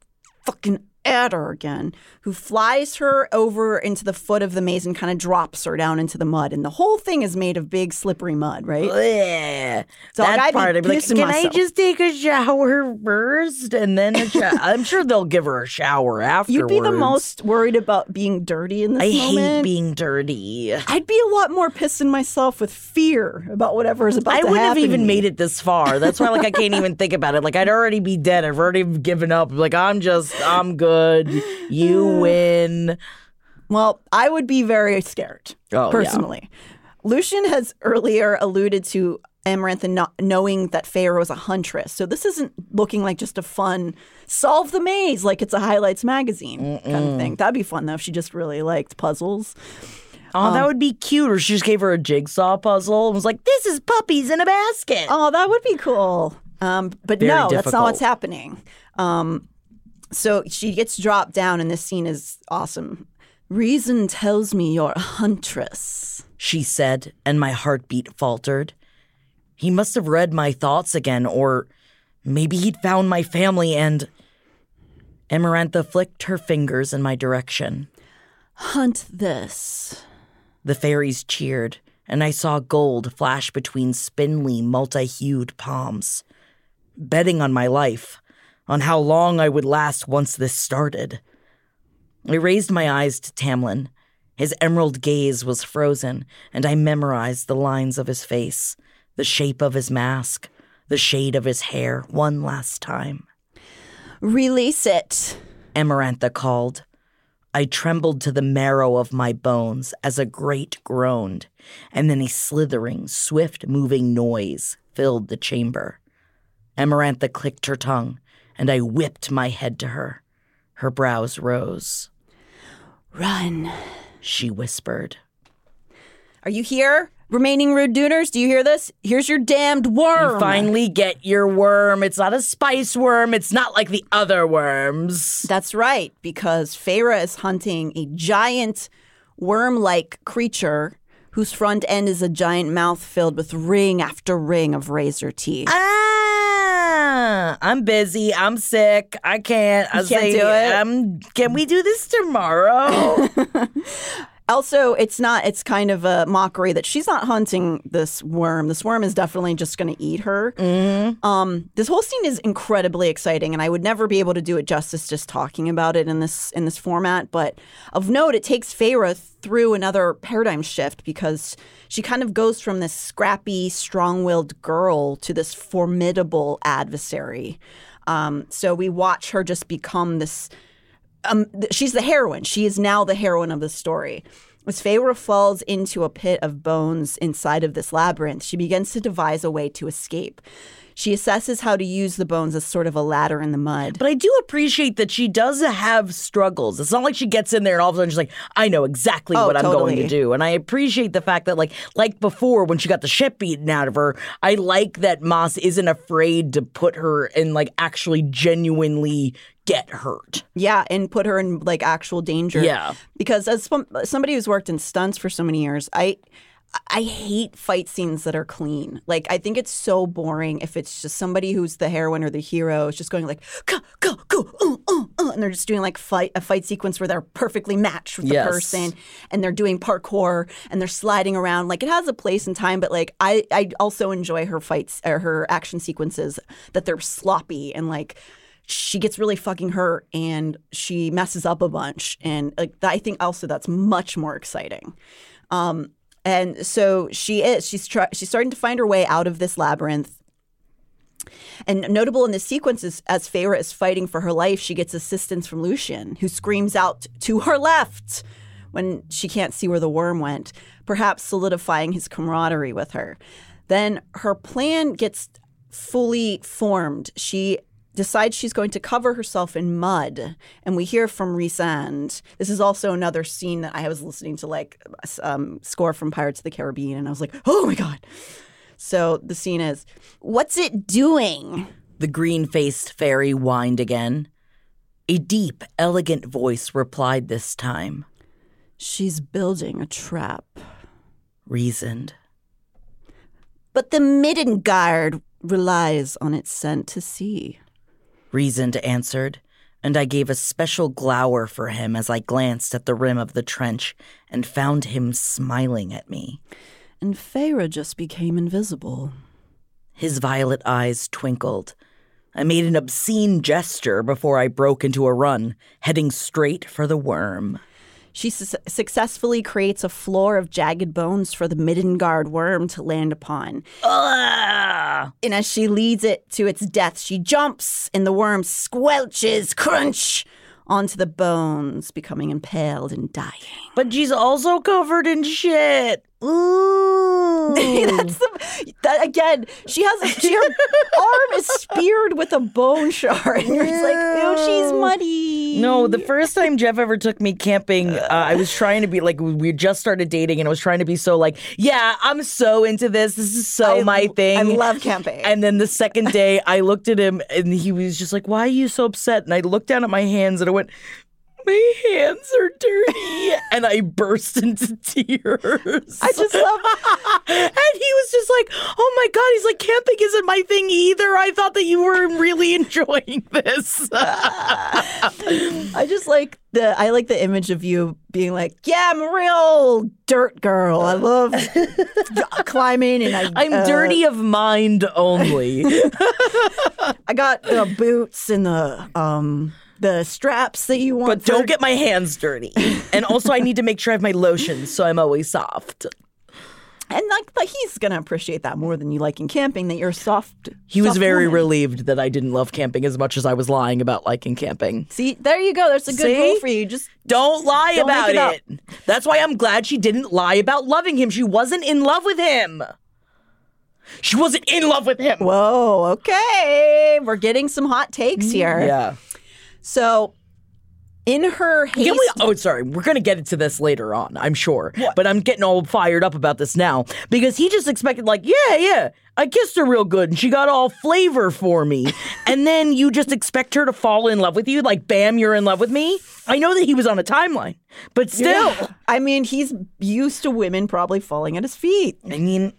fucking Attor again, who flies her over into the foot of the maze and kind of drops her down into the mud. And the whole thing is made of big slippery mud, right? Bleh. So that I'd part, I'd be like, can myself." I just take a shower first and then a shower? *laughs* I'm sure they'll give her a shower afterwards. You'd be the most worried about being dirty in this I moment. hate being dirty. I'd be a lot more pissing myself with fear about whatever is about to happen. I wouldn't have even made it this far. That's why, like, I can't even think about it. Like, I'd already be dead. I've already given up. Like, I'm just, I'm good. You *sighs* win. Well, I would be very scared Oh, yeah. personally. Lucian has earlier alluded to Amarantha not knowing that Feyre was a huntress. So this isn't looking like just a fun solve the maze like it's a highlights magazine kind of thing. That'd be fun though if she just really liked puzzles. Oh, Um, that would be cute. Or she just gave her a jigsaw puzzle and was like, this is puppies in a basket. Oh, that would be cool. Um, but Very no, that's not what's happening. Um, so she gets dropped down, and this scene is awesome. Rhysand tells me you're a huntress. she said, and my heartbeat faltered. He must have read my thoughts again, or maybe he'd found my family and. Amarantha flicked her fingers in my direction. Hunt this. The fairies cheered, and I saw gold flash between spindly, multi hued palms. Betting on my life, on how long I would last once this started. I raised my eyes to Tamlin. His emerald gaze was frozen, and I memorized the lines of his face, the shape of his mask, the shade of his hair one last time. Release it. Amarantha called. I trembled to the marrow of my bones as a great groaned, and then a slithering, swift moving noise filled the chamber. Amarantha clicked her tongue, and I whipped my head to her. Her brows rose. Run. She whispered. Are you here? Remaining rude duners, do you hear this? Here's your damned worm. You finally get your worm. It's not a spice worm. It's not like the other worms. That's right, because Feyre is hunting a giant worm like creature whose front end is a giant mouth filled with ring after ring of razor teeth. Ah, I'm busy. I'm sick. I can't. I can't do it? Um, can we do this tomorrow? *laughs* Also, it's not, it's kind of a mockery that she's not hunting this worm. This worm is definitely just going to eat her. Um, this whole scene is incredibly exciting, and I would never be able to do it justice just talking about it in this in this format. But of note, it takes Feyre through another paradigm shift because she kind of goes from this scrappy, strong-willed girl to this formidable adversary. Um, so we watch her just become this um, she's the heroine. She is now the heroine of the story. As Feyre falls into a pit of bones inside of this labyrinth, she begins to devise a way to escape. She assesses how to use the bones as sort of a ladder in the mud. But I do appreciate that she does have struggles. It's not like she gets in there and all of a sudden she's like, I know exactly Oh, what I'm going to do. And I appreciate the fact that, like, like before when she got the shit beaten out of her, I like that Maas isn't afraid to put her and like actually genuinely get hurt. Yeah, and put her in like actual danger. Yeah. Because as somebody who's worked in stunts for so many years, I I hate fight scenes that are clean. Like I think it's so boring if it's just somebody who's the heroine or the hero is just going like go go go uh, uh, uh, and they're just doing like fight a fight sequence where they're perfectly matched with the Yes. person and they're doing parkour and they're sliding around. Like it has a place and time, but like I I also enjoy her fights or her action sequences that they're sloppy and like she gets really fucking hurt and she messes up a bunch and like I think also that's much more exciting. Um, and so she is she's try- she's starting to find her way out of this labyrinth. And notable in this sequence is as Feyre is fighting for her life, she gets assistance from Lucien, who screams out to her left when she can't see where the worm went, perhaps solidifying his camaraderie with her. Then her plan gets fully formed. She decides she's going to cover herself in mud, and we hear from Rhysand. This is also another scene that I was listening to, like um, score from Pirates of the Caribbean, and I was like, "Oh my god!" So the scene is, "What's it doing?" The green faced fairy whined again. A deep, elegant voice replied this time, She's building a trap. Rhysand. But the Middengard relies on its scent to see. Rhysand answered, and I gave a special glower for him as I glanced at the rim of the trench and found him smiling at me. And Feyre just became invisible. His violet eyes twinkled. I made an obscene gesture before I broke into a run, heading straight for the worm. She su- successfully creates a floor of jagged bones for the Middengard worm to land upon. Ugh! And as she leads it to its death, she jumps, and the worm squelches, crunch, onto the bones, becoming impaled and dying. But she's also covered in shit. Ooh. *laughs* That's the that again. She has a, she, her arm is speared with a bone shard. And you're just like, oh, she's muddy. No, the first time Jeff ever took me camping, uh, I was trying to be like, we just started dating, and I was trying to be so like, yeah, I'm so into this. This is so I- my thing. I love camping. And then the second day, I looked at him, and he was just like, "Why are you so upset?" And I looked down at my hands, and I went. My hands are dirty, and I burst into tears. I just love *laughs* and he was just like, "Oh my god!" He's like, "Camping isn't my thing either. I thought that you were really enjoying this." I just like the I like the image of you being like, yeah, I'm a real dirt girl. I love *laughs* climbing and I I'm uh, dirty of mind only. *laughs* I got the boots and the um the straps that you want. but for- don't get my hands dirty. *laughs* And also, I need to make sure I have my lotion so I'm always soft. and like but he's gonna appreciate that more than you liking camping. That you're soft. He was very woman. relieved that I didn't love camping as much as I was lying about liking camping. See, there you go. There's a good See? rule for you. Just Don't lie Don't about it it. That's why I'm glad she didn't lie about loving him. She wasn't in love with him. She wasn't in love with him. whoa, okay. We're getting some hot takes here. Yeah. So In her haste, we, oh, sorry. We're going to get into this later on, I'm sure. But I'm getting all fired up about this now because he just expected, like, yeah, yeah, I kissed her real good and she got all flavor for me. *laughs* and then you just expect her to fall in love with you, like, bam, you're in love with me. I know that he was on a timeline, but still. Yeah. I mean, he's used to women probably falling at his feet. I mean,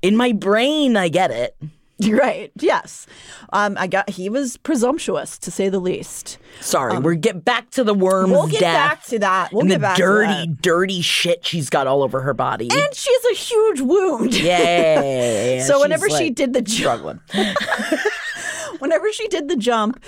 in my brain, I get it. *laughs* Right. Yes. Um, I got. He was presumptuous, to say the least. Sorry, we're get back to the worm's We'll get death back to that. We'll get back dirty, to that. dirty dirty shit she's got all over her body. And she has a huge wound. *laughs* yeah. *laughs* so whenever she's, she did the jump, whenever she did the jump,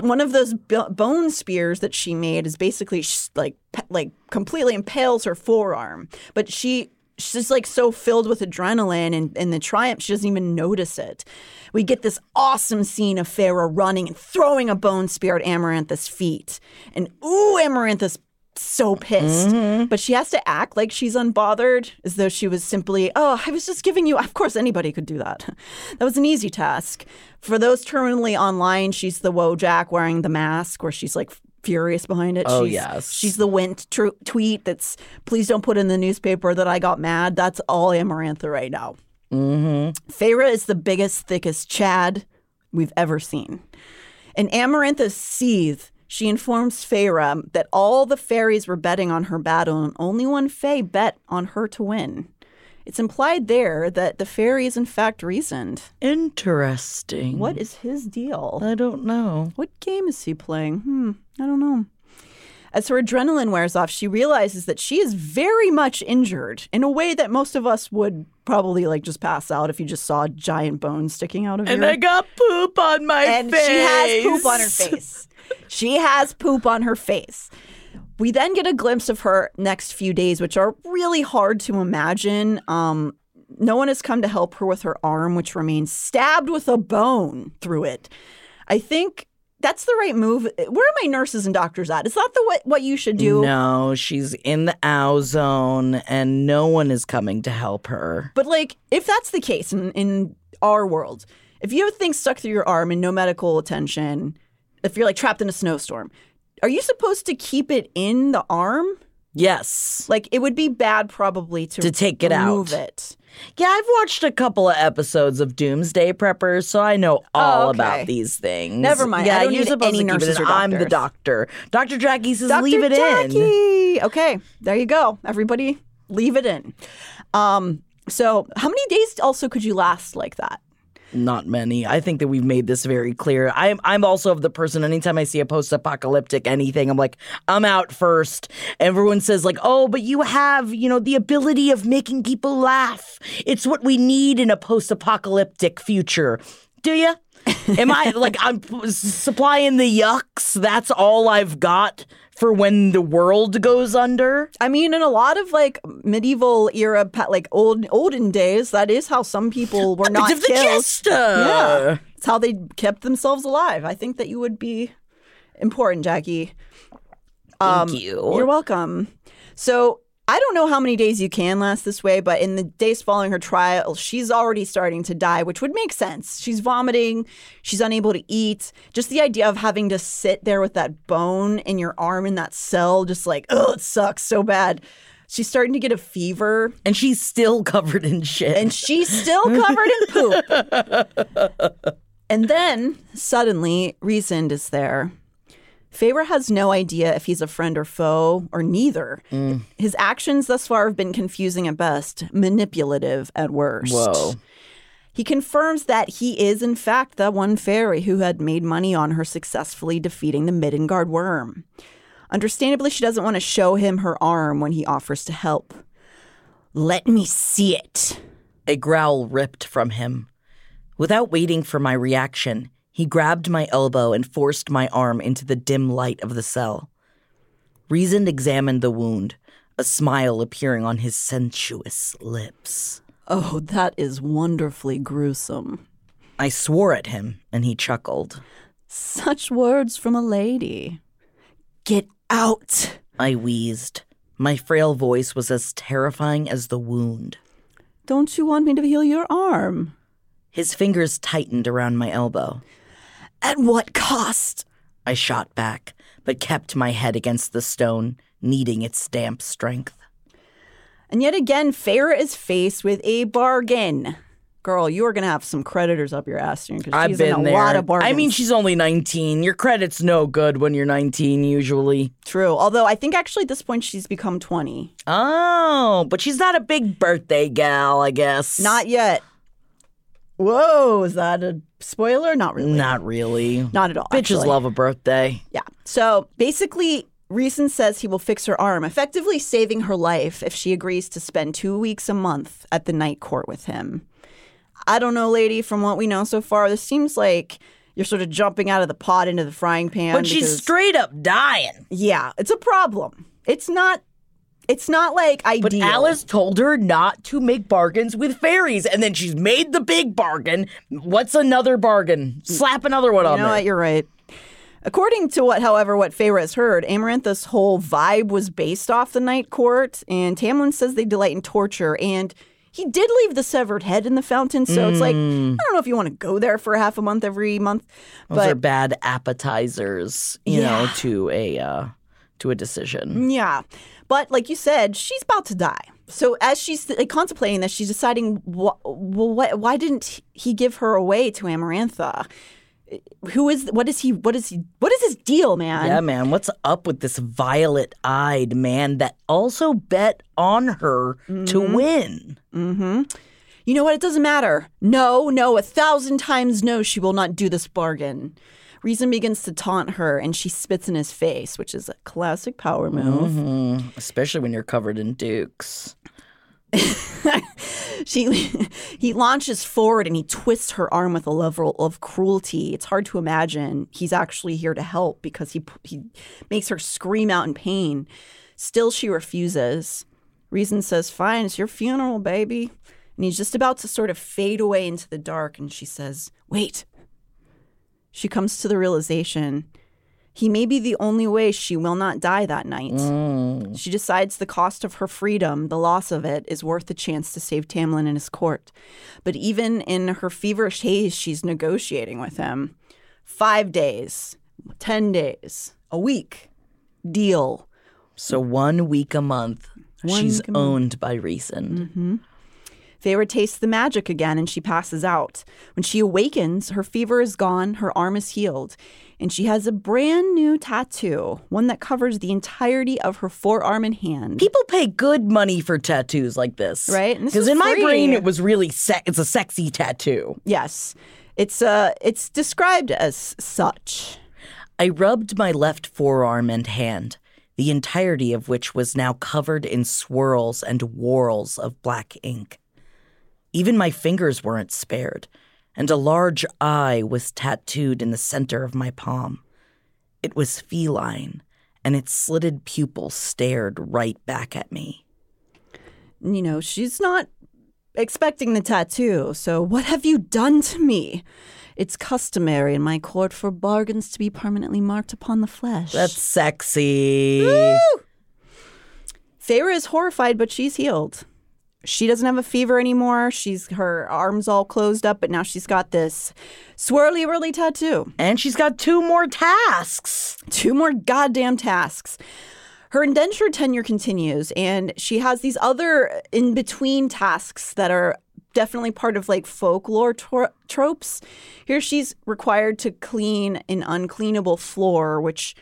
one of those bone spears that she made is basically like like completely impales her forearm. But she she's just like so filled with adrenaline and, and the triumph, she doesn't even notice it. We get this awesome scene of Feyre running and throwing a bone spear at Amarantha's feet. And ooh, Amarantha's so pissed. Mm-hmm. But she has to act like she's unbothered, as though she was simply, oh, I was just giving you. Of course, anybody could do that. *laughs* That was an easy task. For those terminally online, she's the Wojak wearing the mask, where she's like furious behind it. Oh, she's, yes. She's the Wint tr- tweet that's, please don't put in the newspaper that I got mad. That's all Amarantha right now. Mm-hmm. Feyre is the biggest, thickest Chad we've ever seen. In Amarantha's seethe, she informs Feyre that all the fairies were betting on her battle and only one Fae bet on her to win. It's implied there that the fairies, in fact, Rhysand. Interesting. What is his deal? I don't know. What game is he playing? Hmm, I don't know. As her adrenaline wears off, she realizes that she is very much injured in a way that most of us would probably like just pass out if you just saw a giant bone sticking out of it And your I got poop on my and face. she has poop on her face. she has poop on her face. We then get a glimpse of her next few days, which are really hard to imagine. Um, no one has come to help her with her arm, which remains stabbed with a bone through it. I think that's the right move. Where are my nurses and doctors at? Is that the what, what you should do? No, she's in the ow zone and no one is coming to help her. But like, if that's the case in, in our world, if you have things stuck through your arm and no medical attention, if you're like trapped in a snowstorm, are you supposed to keep it in the arm? Yes. Like it would be bad probably to To take it remove out. it. Yeah, I've watched a couple of episodes of Doomsday Preppers, so I know all Oh, okay. about these things. Never mind. Yeah, I don't you're supposed any to keep it. I'm the doctor. Dr. Jackie says Dr. leave it in. Jackie. Okay, there you go. Everybody, leave it in. Um, so how many days also could you last like that? Not many. I think that we've made this very clear. I'm I'm also of the person anytime I see a post-apocalyptic anything, I'm like, I'm out first. Everyone says like, "Oh, but you have, you know, the ability of making people laugh. It's what we need in a post-apocalyptic future." Do you? Am I *laughs* like I'm supplying the yucks? That's all I've got for when the world goes under? I mean, in a lot of like medieval era, like old olden days, that is how some people *laughs* were A not killed. Yeah, it's how they kept themselves alive. I think that you would be important, Jackie. Thank you. Um, You're welcome. So I don't know how many days you can last this way, but in the days following her trial, she's already starting to die, which would make sense. She's vomiting, she's unable to eat. Just the idea of having to sit there with that bone in your arm in that cell, just like, oh, it sucks so bad. She's starting to get a fever, and she's still *laughs* covered in shit. and she's still covered in poop. *laughs* and then suddenly, Rhysand is there. Feyre has no idea if he's a friend or foe, or neither. Mm. His actions thus far have been confusing at best, manipulative at worst. Whoa. He confirms that he is, in fact, the one fairy who had made money on her successfully defeating the Middengard Wyrm. Understandably, she doesn't want to show him her arm when he offers to help. Let me see it. A growl ripped from him. Without waiting for my reaction, he grabbed my elbow and forced my arm into the dim light of the cell. Rhysand examined the wound, a smile appearing on his sensuous lips. Oh, that is wonderfully gruesome. I swore at him, and he chuckled. Such words from a lady. Get out. I wheezed. My frail voice was as terrifying as the wound. Don't you want me to heal your arm? His fingers tightened around my elbow. At what cost? I shot back, but kept my head against the stone, needing its damp strength. And yet again, Feyre is faced with a bargain. Girl, you are going to have some creditors up your ass soon because she's been in a there. lot of bargains. I mean, she's only 19. Your credit's no good when you're 19, usually. True. Although I think actually at this point she's become 20. Oh, but she's not a big birthday gal, I guess. Not yet. Whoa, is that a spoiler? Not really. Not really. Not at all. Bitches actually. love a birthday. Yeah. So basically, Rhysand says he will fix her arm, effectively saving her life if she agrees to spend two weeks a month at the night court with him. I don't know, lady, from what we know so far, this seems like you're sort of jumping out of the pot into the frying pan. But she's straight up dying. Yeah, it's a problem. It's not it's not like ideal. But Alis told her not to make bargains with fairies, and then she's made the big bargain. What's another bargain? Slap another one You on know there. what? You're right. According to what, however, what Feyre has heard, Amarantha's whole vibe was based off the Night Court, and Tamlin says they delight in torture, and he did leave the severed head in the fountain, so it's like I don't know if you want to go there for half a month every month, Those but are bad appetizers, you know, to a uh, to a decision. Yeah. But like you said, she's about to die. So as she's like, contemplating this, she's deciding, well, what, why didn't he give her away to Amarantha? Who is, what is he, what is he, what is his deal, man? Yeah, man, what's up with this violet-eyed man that also bet on her to win? Mm-hmm. You know what? It doesn't matter. No, no, a thousand times no, she will not do this bargain. Rhysand begins to taunt her and she spits in his face, which is a classic power move. Mhm. Especially when you're covered in dukes. *laughs* she he launches forward and he twists her arm with a level of cruelty. It's hard to imagine he's actually here to help because he he makes her scream out in pain. Still, she refuses. Rhysand says, "Fine, it's your funeral, baby." And he's just about to sort of fade away into the dark, and she says, "Wait." She comes to the realization he may be the only way she will not die that night. She decides the cost of her freedom, the loss of it, is worth the chance to save Tamlin and his court. But even in her feverish haze, she's negotiating with him. Five days, 10 days, a week, deal. So one week a month, One she's month. owned by Rhysand. hmm Feyre tastes the magic again and she passes out. When she awakens, her fever is gone, her arm is healed, and she has a brand new tattoo, one that covers the entirety of her forearm and hand. People pay good money for tattoos like this, Right? Because in my brain, it was really se- it's a sexy tattoo. Yes. It's uh it's described as such. I rubbed my left forearm and hand, the entirety of which was now covered in swirls and whorls of black ink. Even my fingers weren't spared, and a large eye was tattooed in the center of my palm. It was feline, and its slitted pupil stared right back at me. You know, she's not expecting the tattoo. So what have you done to me? It's customary in my court for bargains to be permanently marked upon the flesh. That's sexy. Feyre is horrified, but she's healed. She doesn't have a fever anymore. She's her arms all closed up, but now she's got this swirly whirly tattoo. And she's got two more tasks. Two more goddamn tasks. Her indentured tenure continues, and she has these other in between tasks that are definitely part of like folklore tro- tropes. Here she's required to clean an uncleanable floor, which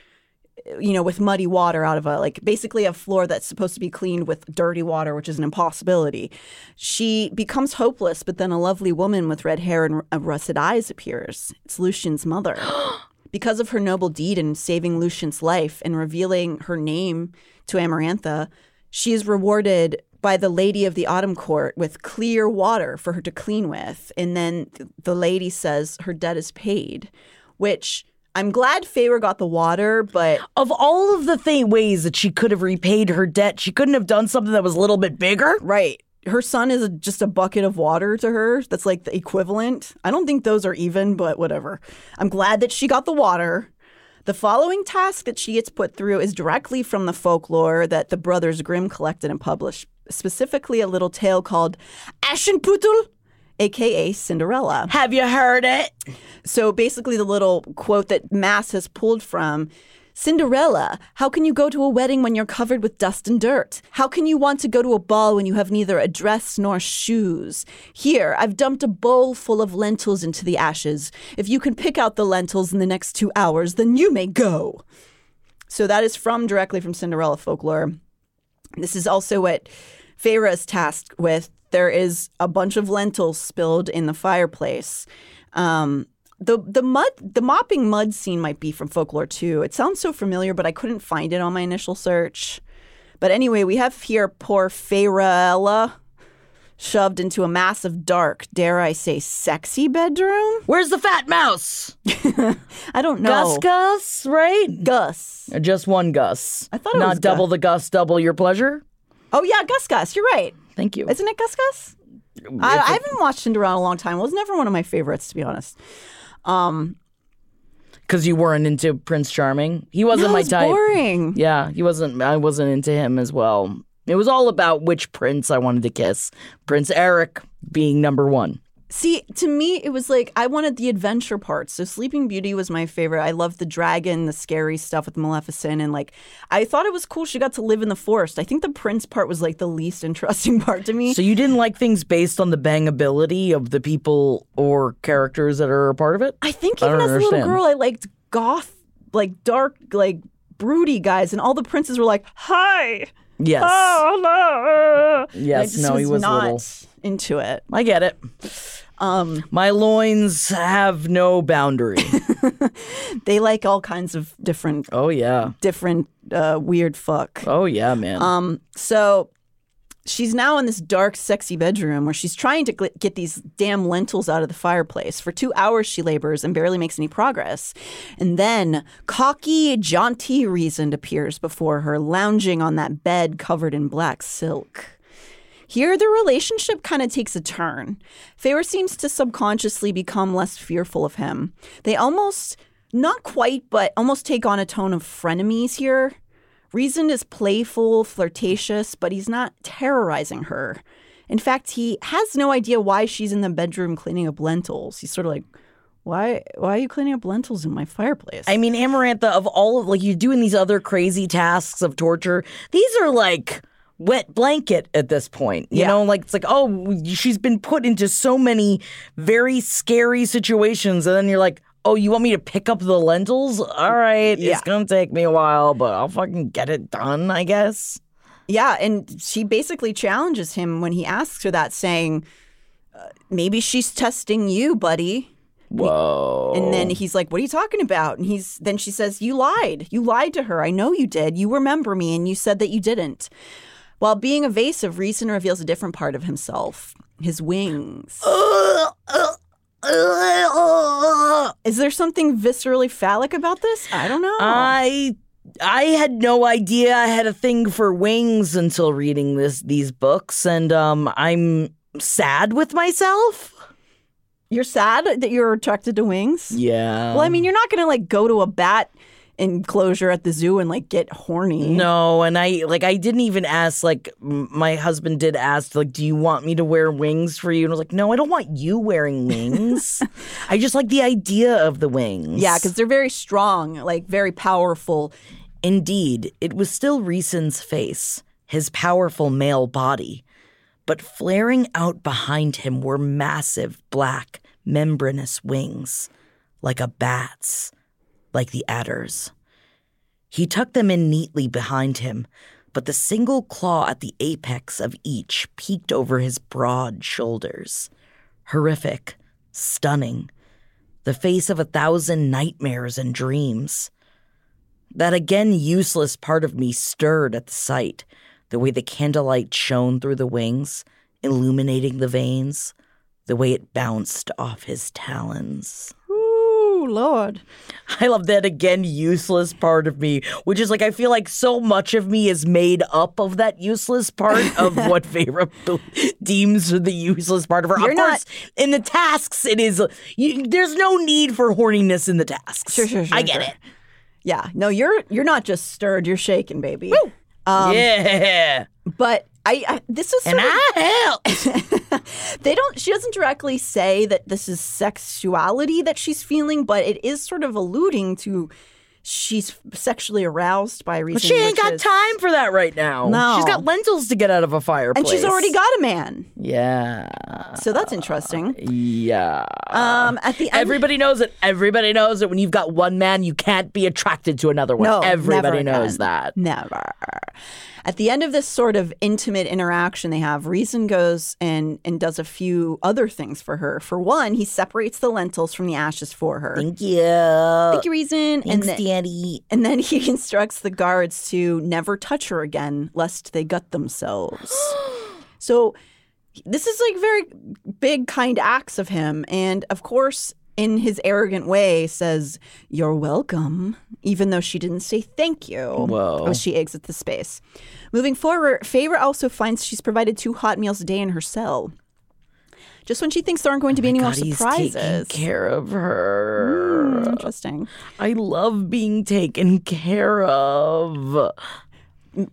you know, with muddy water out of a like basically a floor that's supposed to be cleaned with dirty water, which is an impossibility. She becomes hopeless, but then a lovely woman with red hair and uh, russet eyes appears. It's Lucien's mother. *gasps* because of her noble deed in saving Lucien's life and revealing her name to Amarantha, she is rewarded by the lady of the autumn court with clear water for her to clean with. And then th- the lady says her debt is paid, which I'm glad Feyre got the water, but Of all of the th- ways that she could have repaid her debt, she couldn't have done something that was a little bit bigger. right. Her son is a, just a bucket of water to her. That's like the equivalent. I don't think those are even, but whatever. I'm glad that she got the water. The following task that she gets put through is directly from the folklore that the brothers Grimm collected and published, specifically a little tale called Aschenputtel, aka Cinderella. Have you heard it? So basically, the little quote that Maas has pulled from Cinderella, how can you go to a wedding when you're covered with dust and dirt? How can you want to go to a ball when you have neither a dress nor shoes? Here, I've dumped a bowl full of lentils into the ashes. If you can pick out the lentils in the next two hours, then you may go. So that is from directly from Cinderella folklore. This is also what Feyre is tasked with. There is a bunch of lentils spilled in the fireplace. Um, the the mud the mopping mud scene might be from folklore too. It sounds so familiar, but I couldn't find it on my initial search. But anyway, we have here poor Feyreella shoved into a massive dark, dare I say, sexy bedroom. Where's the fat mouse? *laughs* I don't know. Gus Gus, right? Gus. Just one Gus. I thought it Not was double Gus. the Gus, double your pleasure. Oh yeah, Gus Gus. You're right. Thank you. Isn't it Gus Gus? I, I haven't watched Cinderella in a long time. It was never one of my favorites, to be honest. Um, Because you weren't into Prince Charming. He wasn't no, my it's type. boring. Yeah, he wasn't. I wasn't into him as well. It was all about which prince I wanted to kiss. Prince Eric being number one. See, to me, it was like I wanted the adventure part. So Sleeping Beauty was my favorite. I loved the dragon, the scary stuff with Maleficent, and like I thought it was cool. She got to live in the forest. I think the prince part was like the least *laughs* interesting part to me. So you didn't like things based on the bangability of the people or characters that are a part of it? I think even don't as a little girl, I liked goth, like dark, like broody guys, and all the princes were like, "Hi, Yes. oh, hello." Yes. No, he was not little. Into it. I get it. Um, My loins have no boundary. *laughs* they like all kinds of different, oh yeah. different uh, weird fuck. Oh yeah, man. Um, so she's now in this dark, sexy bedroom where she's trying to gl- get these damn lentils out of the fireplace. For two hours, she labors and barely makes any progress. And then cocky, jaunty Rhysand appears before her, lounging on that bed covered in black silk. Here, the relationship kind of takes a turn. Feyre seems to subconsciously become less fearful of him. They almost, not quite, but almost take on a tone of frenemies here. Rhysand is playful, flirtatious, but he's not terrorizing her. In fact, he has no idea why she's in the bedroom cleaning up lentils. He's sort of like, why, why are you cleaning up lentils in my fireplace? I mean, Amarantha, of all of like you doing these other crazy tasks of torture, these are like wet blanket at this point. You Yeah. know, like it's like, oh, she's been put into so many very scary situations, and then you're like, oh, you want me to pick up the lentils? All right, Yeah. it's gonna take me a while, but I'll fucking get it done, I guess. Yeah, and she basically challenges him when he asks her that, saying, uh, "Maybe she's testing you, buddy." Whoa. And then he's like, "What are you talking about?" And he's then she says, "You lied. You lied to her. I know you did. You remember me, and you said that you didn't." While being evasive, Rhysand reveals a different part of himself: his wings. Is there something viscerally phallic about this? I don't know. I I had no idea I had a thing for wings until reading this these books, and um, I'm sad with myself. you're sad that you're attracted to wings. Yeah. Well, I mean, you're not gonna like go to a bat enclosure at the zoo and like get horny. No, and I like I didn't even ask. Like my husband did ask, like, "Do you want me to wear wings for you?" And I was like, "No, I don't want you wearing wings. *laughs* I just like the idea of the wings." Yeah, because they're very strong, like very powerful. Indeed, it was still Rhysand's face, his powerful male body. But flaring out behind him were massive, black, membranous wings, like a bat's, like the Attor's. He tucked them in neatly behind him, but the single claw at the apex of each peeked over his broad shoulders. Horrific, stunning, the face of a thousand nightmares and dreams. That again useless part of me stirred at the sight, the way the candlelight shone through the wings, illuminating the veins, the way it bounced off his talons. Ooh, Lord. I love that again useless part of me, which is like I feel like so much of me is made up of that useless part of *laughs* what Feyre deems the useless part of her. You're of not- course, in the tasks, it is. You, there's no need for horniness in the tasks. Sure, sure, sure. I get sure. it. Yeah. No, you're you're not just stirred, you're shaking, baby. Um, yeah, But I, I this is and of- I help. *laughs* they don't she doesn't directly say that this is sexuality that she's feeling, but it is sort of alluding to she's sexually aroused by Rhysand. But she ain't got is- time for that right now. No. She's got lentils to get out of a fireplace. And she's already got a man. Yeah. So that's interesting. Yeah. Um, at the end, Everybody knows it. Everybody knows that when you've got one man, you can't be attracted to another one. No, Everybody knows that. Never. At the end of this sort of intimate interaction they have, Rhysand goes and, and does a few other things for her. For one, he separates the lentils from the ashes for her. Thank you. Thank you, Rhysand. Thanks, then, And then he *laughs* instructs the guards to never touch her again, lest they gut themselves. *gasps* so this is like very big, kind acts of him. And of course, in his arrogant way, says, You're welcome, even though she didn't say thank you. Whoa. As she exits the space. Moving forward, Feyre also finds she's provided two hot meals a day in her cell. Just when she thinks there aren't going to be any more God, he's surprises. taking care of her. Hmm, interesting. I love being taken care of.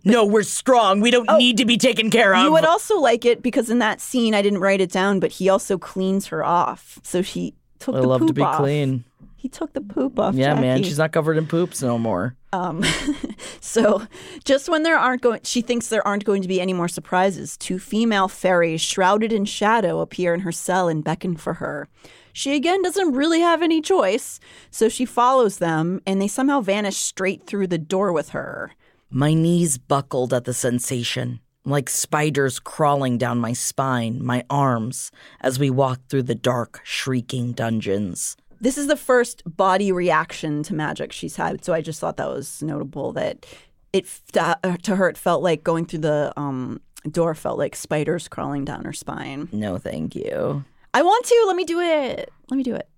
No, we're strong. We don't need to be taken care of. Oh, You would also like it because in that scene, I didn't write it down, but he also cleans her off. So she took I the love poop to be off. clean. He took the poop off. Yeah, man. She's not covered in poops no more. Um, *laughs* so just when there aren't going, she thinks there aren't going to be any more surprises. Two female fairies, shrouded in shadow, appear in her cell and beckon for her. She again doesn't really have any choice, so she follows them, and they somehow vanish straight through the door with her. My knees buckled at the sensation, like spiders crawling down my spine, my arms, as we walked through the dark, shrieking dungeons. This is the first body reaction to magic she's had, so I just thought that was notable. That it uh, to her it felt like going through the um, door felt like spiders crawling down her spine. No, thank you. I want to. Let me do it. Let me do it.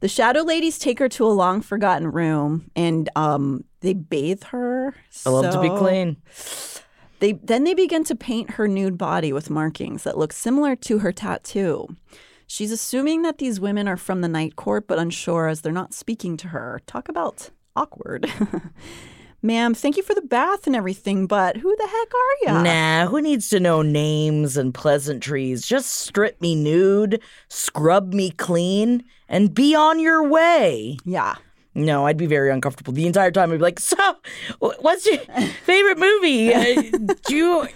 The shadow ladies take her to a long forgotten room and um, they bathe her. I love to be clean. They then they begin to paint her nude body with markings that look similar to her tattoo. She's assuming that these women are from the night court, but unsure as they're not speaking to her. Talk about awkward. *laughs* Ma'am, thank you for the bath and everything, but who the heck are you? Nah, who needs to know names and pleasantries? Just strip me nude, scrub me clean, and be on your way. Yeah. No, I'd be very uncomfortable the entire time. I'd be like, "So, what's your favorite movie? *laughs* Uh, do you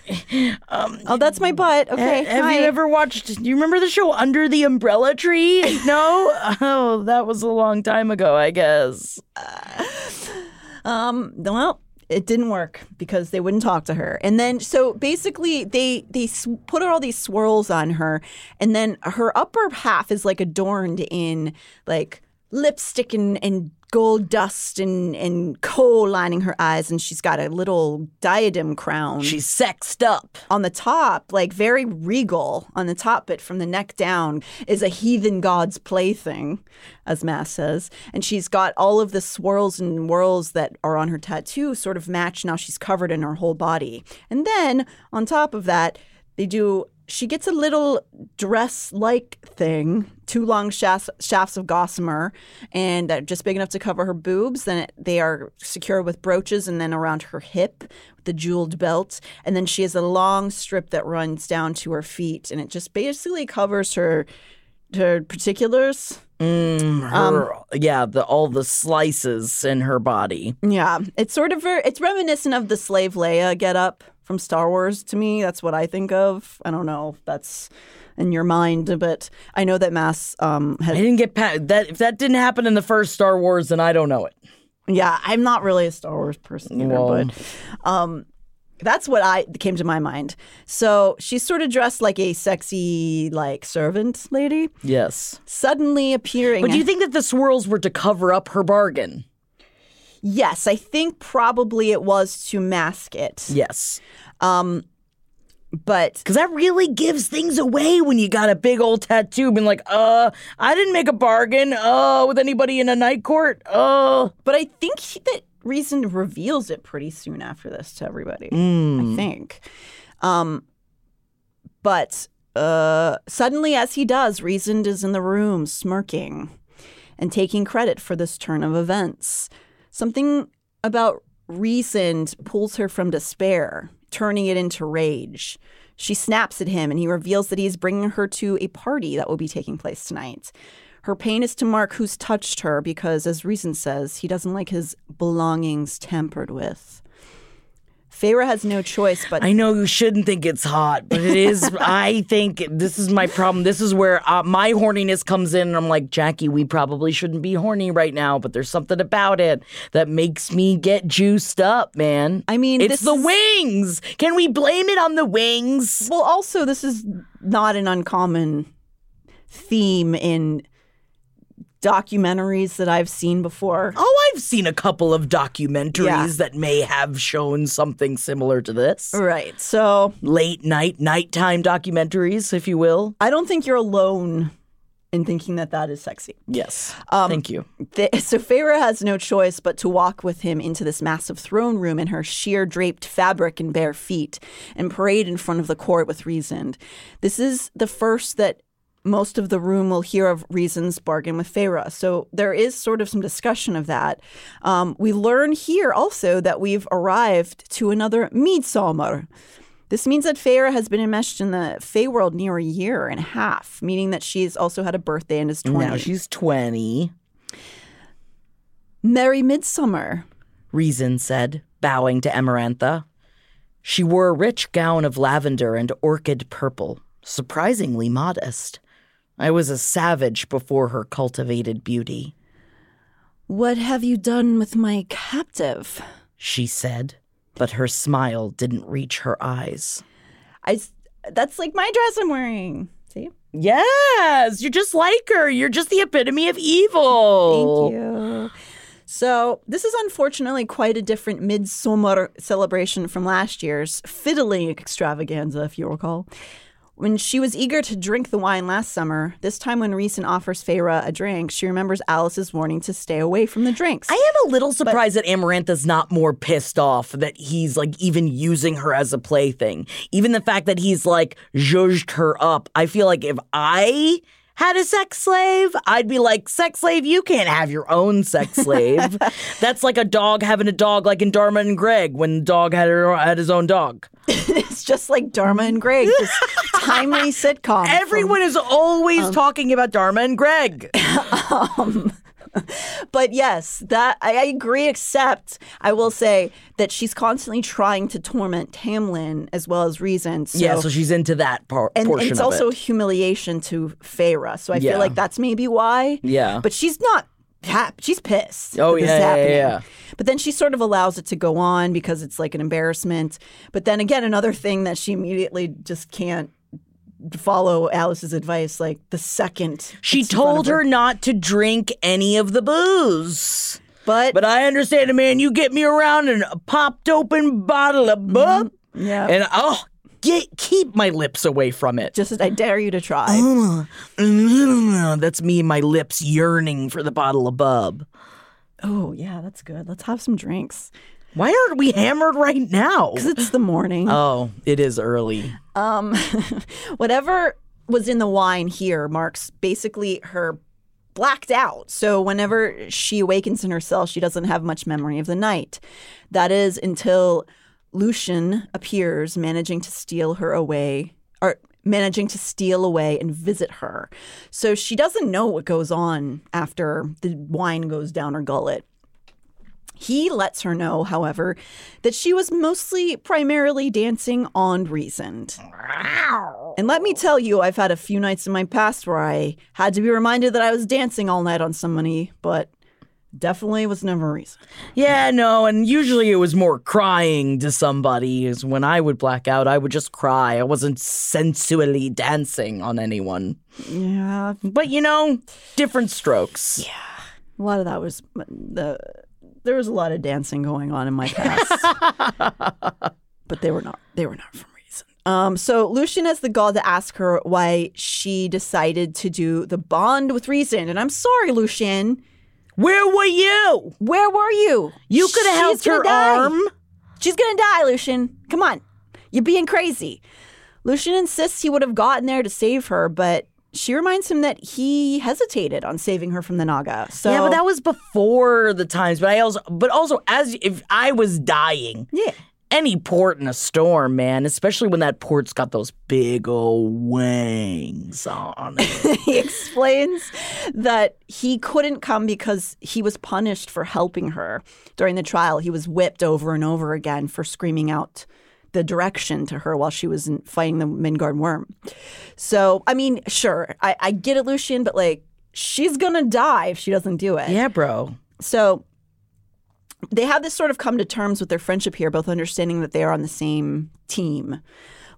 um, *laughs* Oh, that's my butt. Okay. ha- have hi. you ever watched? Do you remember the show Under the Umbrella Tree? *laughs* No, oh, that was a long time ago, I guess. Um, well, it didn't work because they wouldn't talk to her. And then, so basically, they they put all these swirls on her, and then her upper half is like adorned in like lipstick and, and gold dust and, and kohl lining her eyes, and she's got a little diadem crown. She's sexed up. on the top, like very regal on the top, but from the neck down is a heathen god's plaything, as Maas says. And she's got all of the swirls and whirls that are on her tattoo sort of match now she's covered in her whole body. And then on top of that, they do. She gets a little dress-like thing, two long shafts, shafts of gossamer, and uh, just big enough to cover her boobs. Then it, they are secured with brooches, and then around her hip with the jeweled belt. And then she has a long strip that runs down to her feet, and it just basically covers her her particulars. Mm, her, yeah, the all the slices in her body. Yeah, it's sort of ver- it's reminiscent of the slave Leia get up from Star Wars to me. That's what I think of. I don't know if that's in your mind, but I know that Maas um, had. I didn't get past that. If that didn't happen in the first Star Wars, then I don't know it. Yeah, I'm not really a Star Wars person either, but um, that's what I came to my mind. So she's sort of dressed like a sexy, like servant lady, Yes. suddenly appearing. But do you think that the swirls were to cover up her bargain? Yes, I think probably it was to mask it. Yes. Um, but Because that really gives things away when you got a big old tattoo being like, uh, I didn't make a bargain, uh, with anybody in a night court, uh. but I think he- that Rhysand reveals it pretty soon after this to everybody. Mm. I think. Um, but uh, suddenly, as he does, Rhysand is in the room smirking and taking credit for this turn of events. Something about Rhysand pulls her from despair, turning it into rage. She snaps at him and he reveals that he is bringing her to a party that will be taking place tonight. Her pain is to Mark, who's touched her, because, as Rhysand says, he doesn't like his belongings tampered with. Feyre has no choice but. I know you shouldn't think it's hot, but it is. *laughs* I think this is my problem. This is where uh, my horniness comes in. And I'm like, Jackie, we probably shouldn't be horny right now, but there's something about it that makes me get juiced up, man. I mean, it's the is- wings. Can we blame it on the wings? Well, also, this is not an uncommon theme in documentaries that I've seen before. Oh, I've seen a couple of documentaries Yeah. that may have shown something similar to this. Right. So Late night, nighttime documentaries, if you will. I don't think you're alone in thinking that that is sexy. Yes. Um, Thank you. *laughs* So Feyre has no choice but to walk with him into this massive throne room in her sheer draped fabric and bare feet and parade in front of the court with Rhysand. This is the first that most of the room will hear of Rhysand's bargain with Feyre. So there is sort of some discussion of that. Um, we learn here also that we've arrived to another Midsummer. This means that Feyre has been enmeshed in the Fae world near a year and a half, meaning that she's also had a birthday and is 20. Now she's 20. Merry Midsummer. Reason said, bowing to Amarantha. She wore a rich gown of lavender and orchid purple, surprisingly modest. I was a savage before her cultivated beauty, What have you done with my captive? she said, but her smile didn't reach her eyes. I that's like my dress I'm wearing. See? Yes, you're just like her. You're just the epitome of evil. Thank you. So, this is unfortunately quite a different midsummer celebration from last year's fiddling extravaganza, if you recall. When she was eager to drink the wine last summer, this time when Rhysand offers Feyre a drink, she remembers Alis's warning to stay away from the drinks. I am a little surprised that Amarantha's not more pissed off that he's like even using her as a plaything. Even the fact that he's like zhuzhed her up. I feel like if I had a sex slave, I'd be like, sex slave, you can't have your own sex *laughs* slave. That's like a dog having a dog, like in Dharma and Greg when the dog had, her, had his own dog. *laughs* it's just like Dharma and Greg, this *laughs* timely sitcom. from- Everyone is always talking about Dharma and Greg. um, but yes, that I, agree. Except I will say that she's constantly trying to torment Tamlin as well as Rhysand. So, yeah, so she's into that part. and portion it's also it. humiliation to Feyre. So I Yeah. feel like that's maybe why. Yeah. but she's not. She's pissed. Oh, yeah, yeah, yeah. But then she sort of allows it to go on because it's like an embarrassment. But then again, another thing that she immediately just can't follow Alis's advice. Like the second She it's in front told of her not to drink any of the booze. But But I understand it, man. You get me around and a popped open bottle of mm-hmm. bub, yeah, and oh, get keep my lips away from it. just as I dare you to try. *laughs* That's me, my lips yearning for the bottle of bub. Oh, yeah, that's good. Let's have some drinks. Why aren't we hammered right now? *laughs* Because it's the morning. Oh, it is early. Um, *laughs* whatever was in the wine here marks basically her blacked out. So whenever she awakens in her cell, she doesn't have much memory of the night. That is until Lucien appears, managing to steal her away, or managing to steal away and visit her. So she doesn't know what goes on after the wine goes down her gullet. He lets her know, however, that she was mostly primarily dancing on Rhysand. And let me tell you, I've had a few nights in my past where I had to be reminded that I was dancing all night on somebody, but definitely was never Rhysand. Yeah, no, and usually it was more crying to somebody. Is when I would black out, I would just cry. I wasn't sensually dancing on anyone. Yeah, But you know, different strokes. Yeah. a lot of that was the. There was a lot of dancing going on in my past, *laughs* but they were not. They were not from Rhysand. Um, so Lucien has the gall to ask her why she decided to do the bond with Rhysand, and I'm sorry, Lucien. Where were you? Where were you? You could have helped her die. arm. She's gonna die, Lucien. Come on. You're being crazy. Lucien insists he would have gotten there to save her, but she reminds him that he hesitated on saving her from the Naga. So yeah, but that was before the times. But I also, but also, as if I was dying, yeah. any port in a storm, man, especially when that port's got those big old wings on it. *laughs* he explains that he couldn't come because he was punished for helping her during the trial. He was whipped over and over again for screaming out the direction to her while she was fighting the Midgard worm. So, I mean, sure, I, I get it, Lucien, but like, she's gonna die if she doesn't do it. yeah, bro. So they have this sort of come to terms with their friendship here, both understanding that they are on the same team.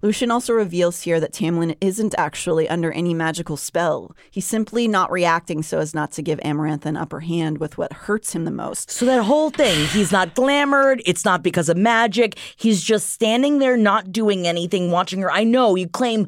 Lucien also reveals here that Tamlin isn't actually under any magical spell. He's simply not reacting so as not to give Amaranth an upper hand with what hurts him the most. So that whole thing, he's not glamored. It's not because of magic. He's just standing there, not doing anything, watching her. I know you claim.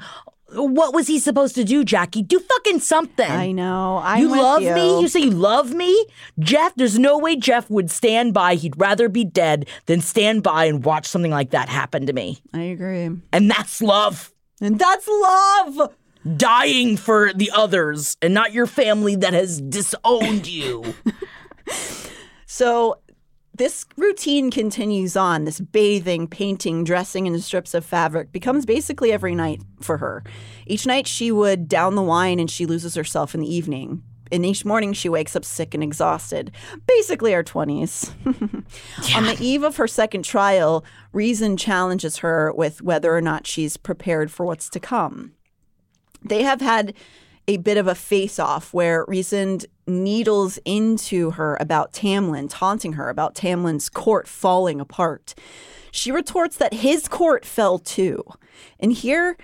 What was he supposed to do, Jackie? Do fucking something. I know. I'm you love you. me? You say you love me? Jeff, there's no way Jeff would stand by. He'd rather be dead than stand by and watch something like that happen to me. I agree. And that's love. And that's love. Dying for the others and not your family that has disowned you. *laughs* So this routine continues on. This bathing, painting, dressing in strips of fabric becomes basically every night for her. Each night she would down the wine and she loses herself in the evening. And each morning she wakes up sick and exhausted. Basically our 20s. *laughs* On the eve of her second trial, Rhysand challenges her with whether or not she's prepared for what's to come they have had a bit of a face off where Rhysand needles into her about Tamlin, taunting her about Tamlin's court falling apart. She retorts that his court fell too. And here,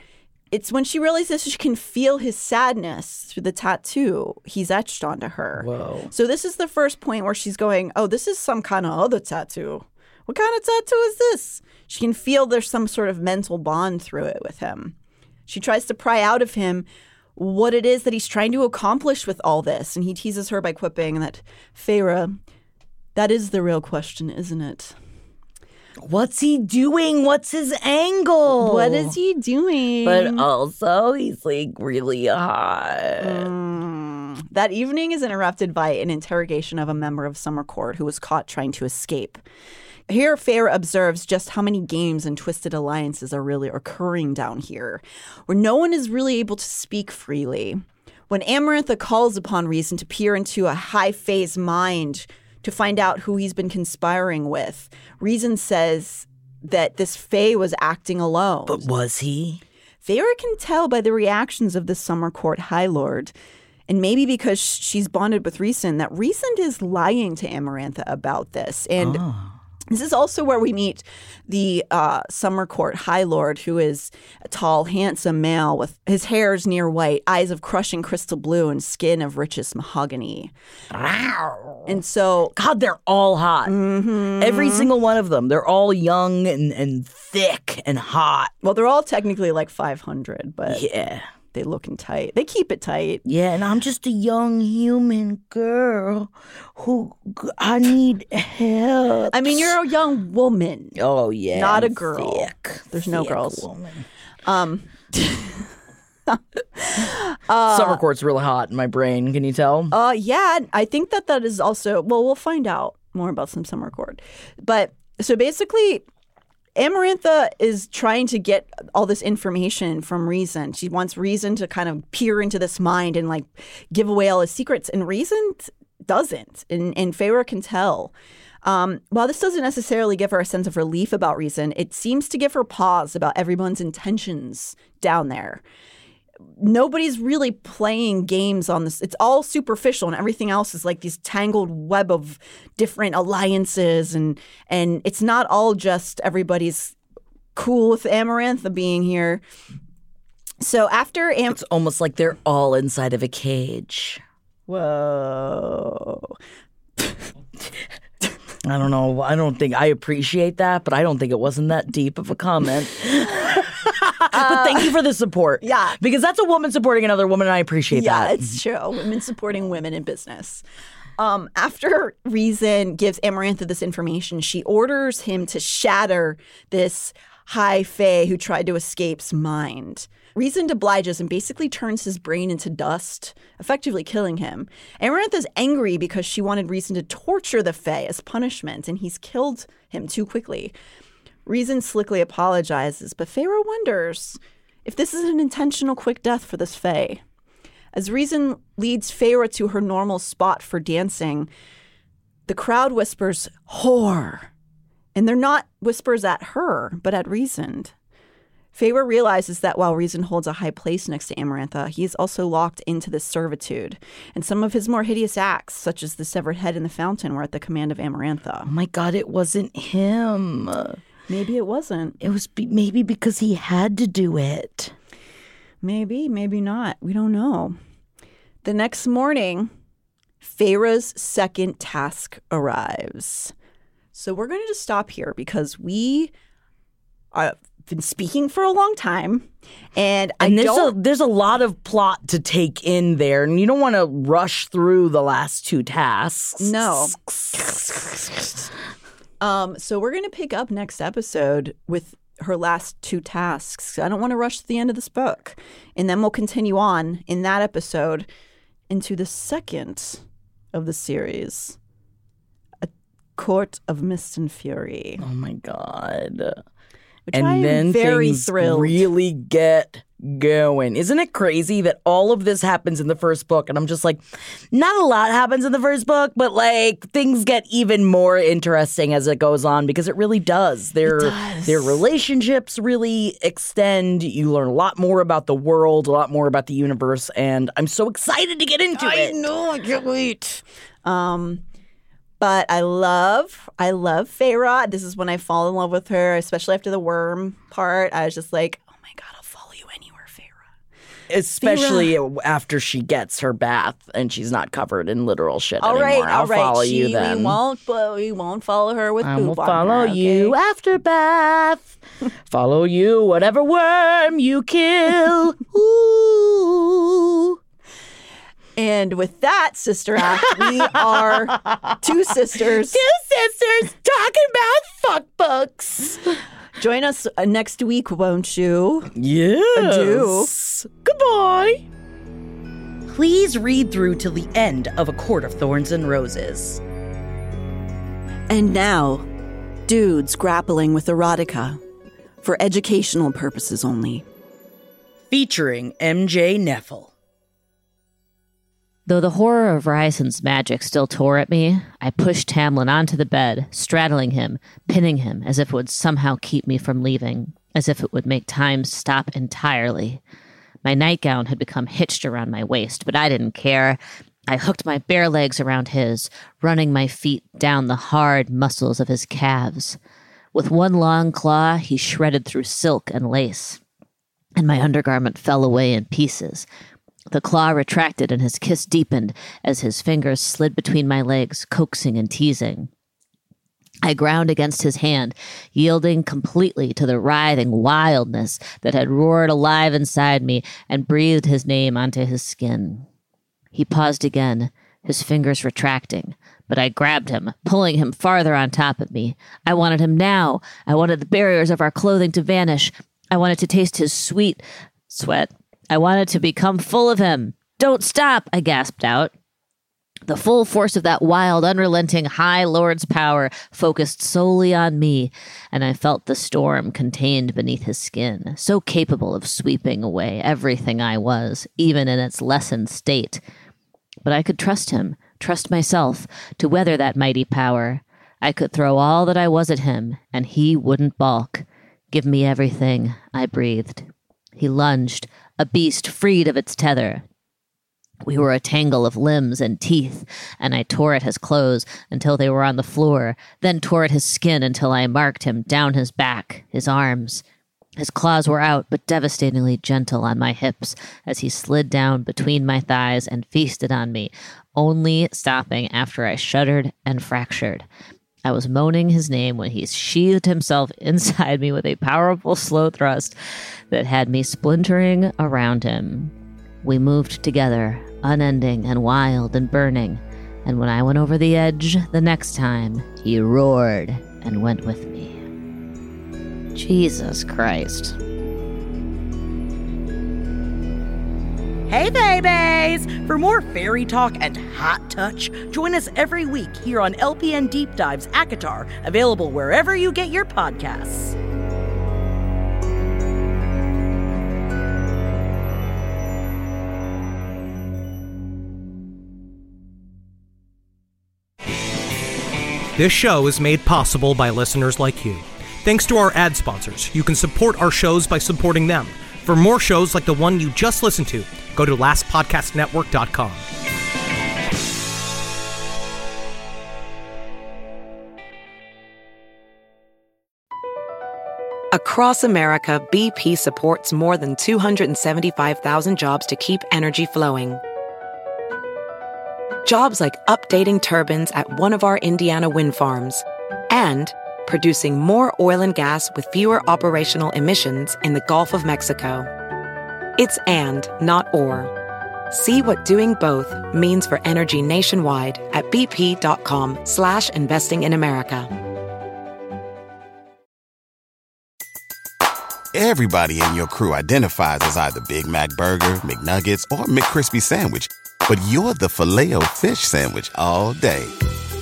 it's when she realizes she can feel his sadness through the tattoo he's etched onto her. Whoa. So this is the first point where she's going, "Oh, this is some kind of other tattoo. What kind of tattoo is this?" She can feel there's some sort of mental bond through it with him. She tries to pry out of him what it is that he's trying to accomplish with all this, and he teases her by quipping that, "Feyre, that is the real question, isn't it? What's he doing? What's his angle? What is he doing?" But also, he's like really hot. Mm. That evening is interrupted by an interrogation of a member of Summer Court who was caught trying to escape. Here, Feyre observes just how many games and twisted alliances are really occurring down here, where no one is really able to speak freely. When Amarantha calls upon Rhysand to peer into a high Fae's mind to find out who he's been conspiring with, Rhysand says that this Fae was acting alone. But was he? Feyre can tell by the reactions of the Summer Court High Lord, and maybe because she's bonded with Rhysand, that Rhysand is lying to Amarantha about this. And ah. This is also where we meet the uh, Summer Court High Lord, who is a tall, handsome male with his hair is near white, eyes of crushing crystal blue, and skin of richest mahogany. And so God, they're all hot. Mm-hmm. Every single one of them. They're all young and, and thick and hot. Well, they're all technically like 500, but Yeah. They looking tight. They keep it tight. Yeah, and I'm just a young human girl who I need help. I mean, you're a young woman. Oh yeah, Not a girl. thick, There's no girls. woman. Um, *laughs* Summer court's really hot in my brain. Can you tell? uh, yeah, I think that that is also, well, we'll find out more about some summer court. But so basically, Amarantha is trying to get all this information from Rhysand. She wants Rhysand to kind of peer into this mind and like give away all his secrets, and Rhysand doesn't. And, and Feyre can tell. Um, while this doesn't necessarily give her a sense of relief about Rhysand, it seems to give her pause about everyone's intentions down there nobody's really playing games on this. It's all superficial, and everything else is like this tangled web of different alliances, and and it's not all just everybody's cool with Amarantha being here. So after Am, It's almost like they're all inside of a cage. whoa, *laughs* I don't know. I don't think I appreciate that, but I don't think it wasn't that deep of a comment. *laughs* but thank you for the support. *laughs* yeah. Because that's a woman supporting another woman, and I appreciate yeah, that. Yeah, it's true. Women supporting women in business. Um, after Rhysand gives Amarantha this information, she orders him to shatter this high fae who tried to escape's mind. Rhysand obliges and basically turns his brain into dust, effectively killing him. Amarantha's angry because she wanted Rhysand to torture the fae as punishment, and he's killed him too quickly. Rhysand slickly apologizes, but Feyre wonders if this is an intentional quick death for this Fae. As Rhysand leads Feyre to her normal spot for dancing, the crowd whispers, whore. And they're not whispers at her, but at Rhysand. Feyre realizes that while Rhysand holds a high place next to Amarantha, he is also locked into this servitude. And some of his more hideous acts, such as the severed head in the fountain, were at the command of Amarantha. Oh my god, it wasn't him. Maybe it wasn't. It was be- maybe because he had to do it. Maybe, maybe not. We don't know. The next morning, Feyre's second task arrives. So we're going to just stop here because we have been speaking for a long time, and, And I there's a there's a lot of plot to take in there, and you don't want to rush through the last two tasks. No. *laughs* Um, so we're going to pick up next episode with her last two tasks. I don't want to rush to the end of this book, and then we'll continue on in that episode into the second of the series, a Court of Mist and Fury. Oh my god. Which and I am then very things thrilled. really get going. Isn't it crazy that all of this happens in the first book? And I'm just like, not a lot happens in the first book, but like things get even more interesting as it goes on because it really does. Their does. their relationships really extend. You learn a lot more about the world, a lot more about the universe, and I'm so excited to get into I it. I know, I can't wait. Um, but I love, I love Feyre. This is when I fall in love with her, especially after the worm part. I was just like, oh my god, I'll follow you anywhere, Feyre. Especially after she gets her bath and she's not covered in literal shit All anymore. right, I'll all right. follow she, you then. We won't, we won't follow her with I poop will follow her, okay? you after bath. follow you, whatever worm you kill. *laughs* Ooh. And with that, Sister Act, we are two sisters. Two sisters talking about fuck books. Join us uh, next week, won't you? Yes. Goodbye. Please read through till the end of A Court of Thorns and Roses. And now, dudes grappling with erotica for educational purposes only. Featuring MJ Neffel. Though the horror of Rhysand's magic still tore at me, I pushed Tamlin onto the bed, straddling him, pinning him as if it would somehow keep me from leaving, as if it would make time stop entirely. My nightgown had become hitched around my waist, but I didn't care. I hooked my bare legs around his, running my feet down the hard muscles of his calves. With one long claw, he shredded through silk and lace, and my undergarment fell away in pieces. The claw retracted and his kiss deepened as his fingers slid between my legs, coaxing and teasing. I ground against his hand, yielding completely to the writhing wildness that had roared alive inside me and breathed his name onto his skin. He paused again, his fingers retracting, but I grabbed him, pulling him farther on top of me. I wanted him now. I wanted the barriers of our clothing to vanish. I wanted to taste his sweet sweat. I wanted to become full of him. Don't stop, I gasped out. The full force of that wild, unrelenting High Lord's power focused solely on me, and I felt the storm contained beneath his skin, so capable of sweeping away everything I was, even in its lessened state. But I could trust him, trust myself, to weather that mighty power. I could throw all that I was at him, and he wouldn't balk. Give me everything, I breathed. He lunged, a beast freed of its tether. We were a tangle of limbs and teeth, and I tore at his clothes until they were on the floor, then tore at his skin until I marked him down his back, his arms. His claws were out, but devastatingly gentle on my hips as he slid down between my thighs and feasted on me, only stopping after I shuddered and fractured. I was moaning his name when he sheathed himself *laughs* inside me with a powerful slow thrust that had me splintering around him. We moved together, unending and wild and burning, and when I went over the edge the next time, he roared and went with me. Jesus Christ. Hey, babies! For more fairy talk and hot touch, join us every week here on LPN Deep Dives ACOTAR, available wherever you get your podcasts. This show is made possible by listeners like you. Thanks to our ad sponsors, you can support our shows by supporting them. For more shows like the one you just listened to, go to lastpodcastnetwork.com. Across America, BP supports more than 275,000 jobs to keep energy flowing. Jobs like updating turbines at one of our Indiana wind farms and producing more oil and gas with fewer operational emissions in the Gulf of Mexico. It's and, not or. See what doing both means for energy nationwide at bp.com slash investing in America. Everybody in your crew identifies as either Big Mac Burger, McNuggets, or McCrispy Sandwich. But you're the filet o fish Sandwich all day.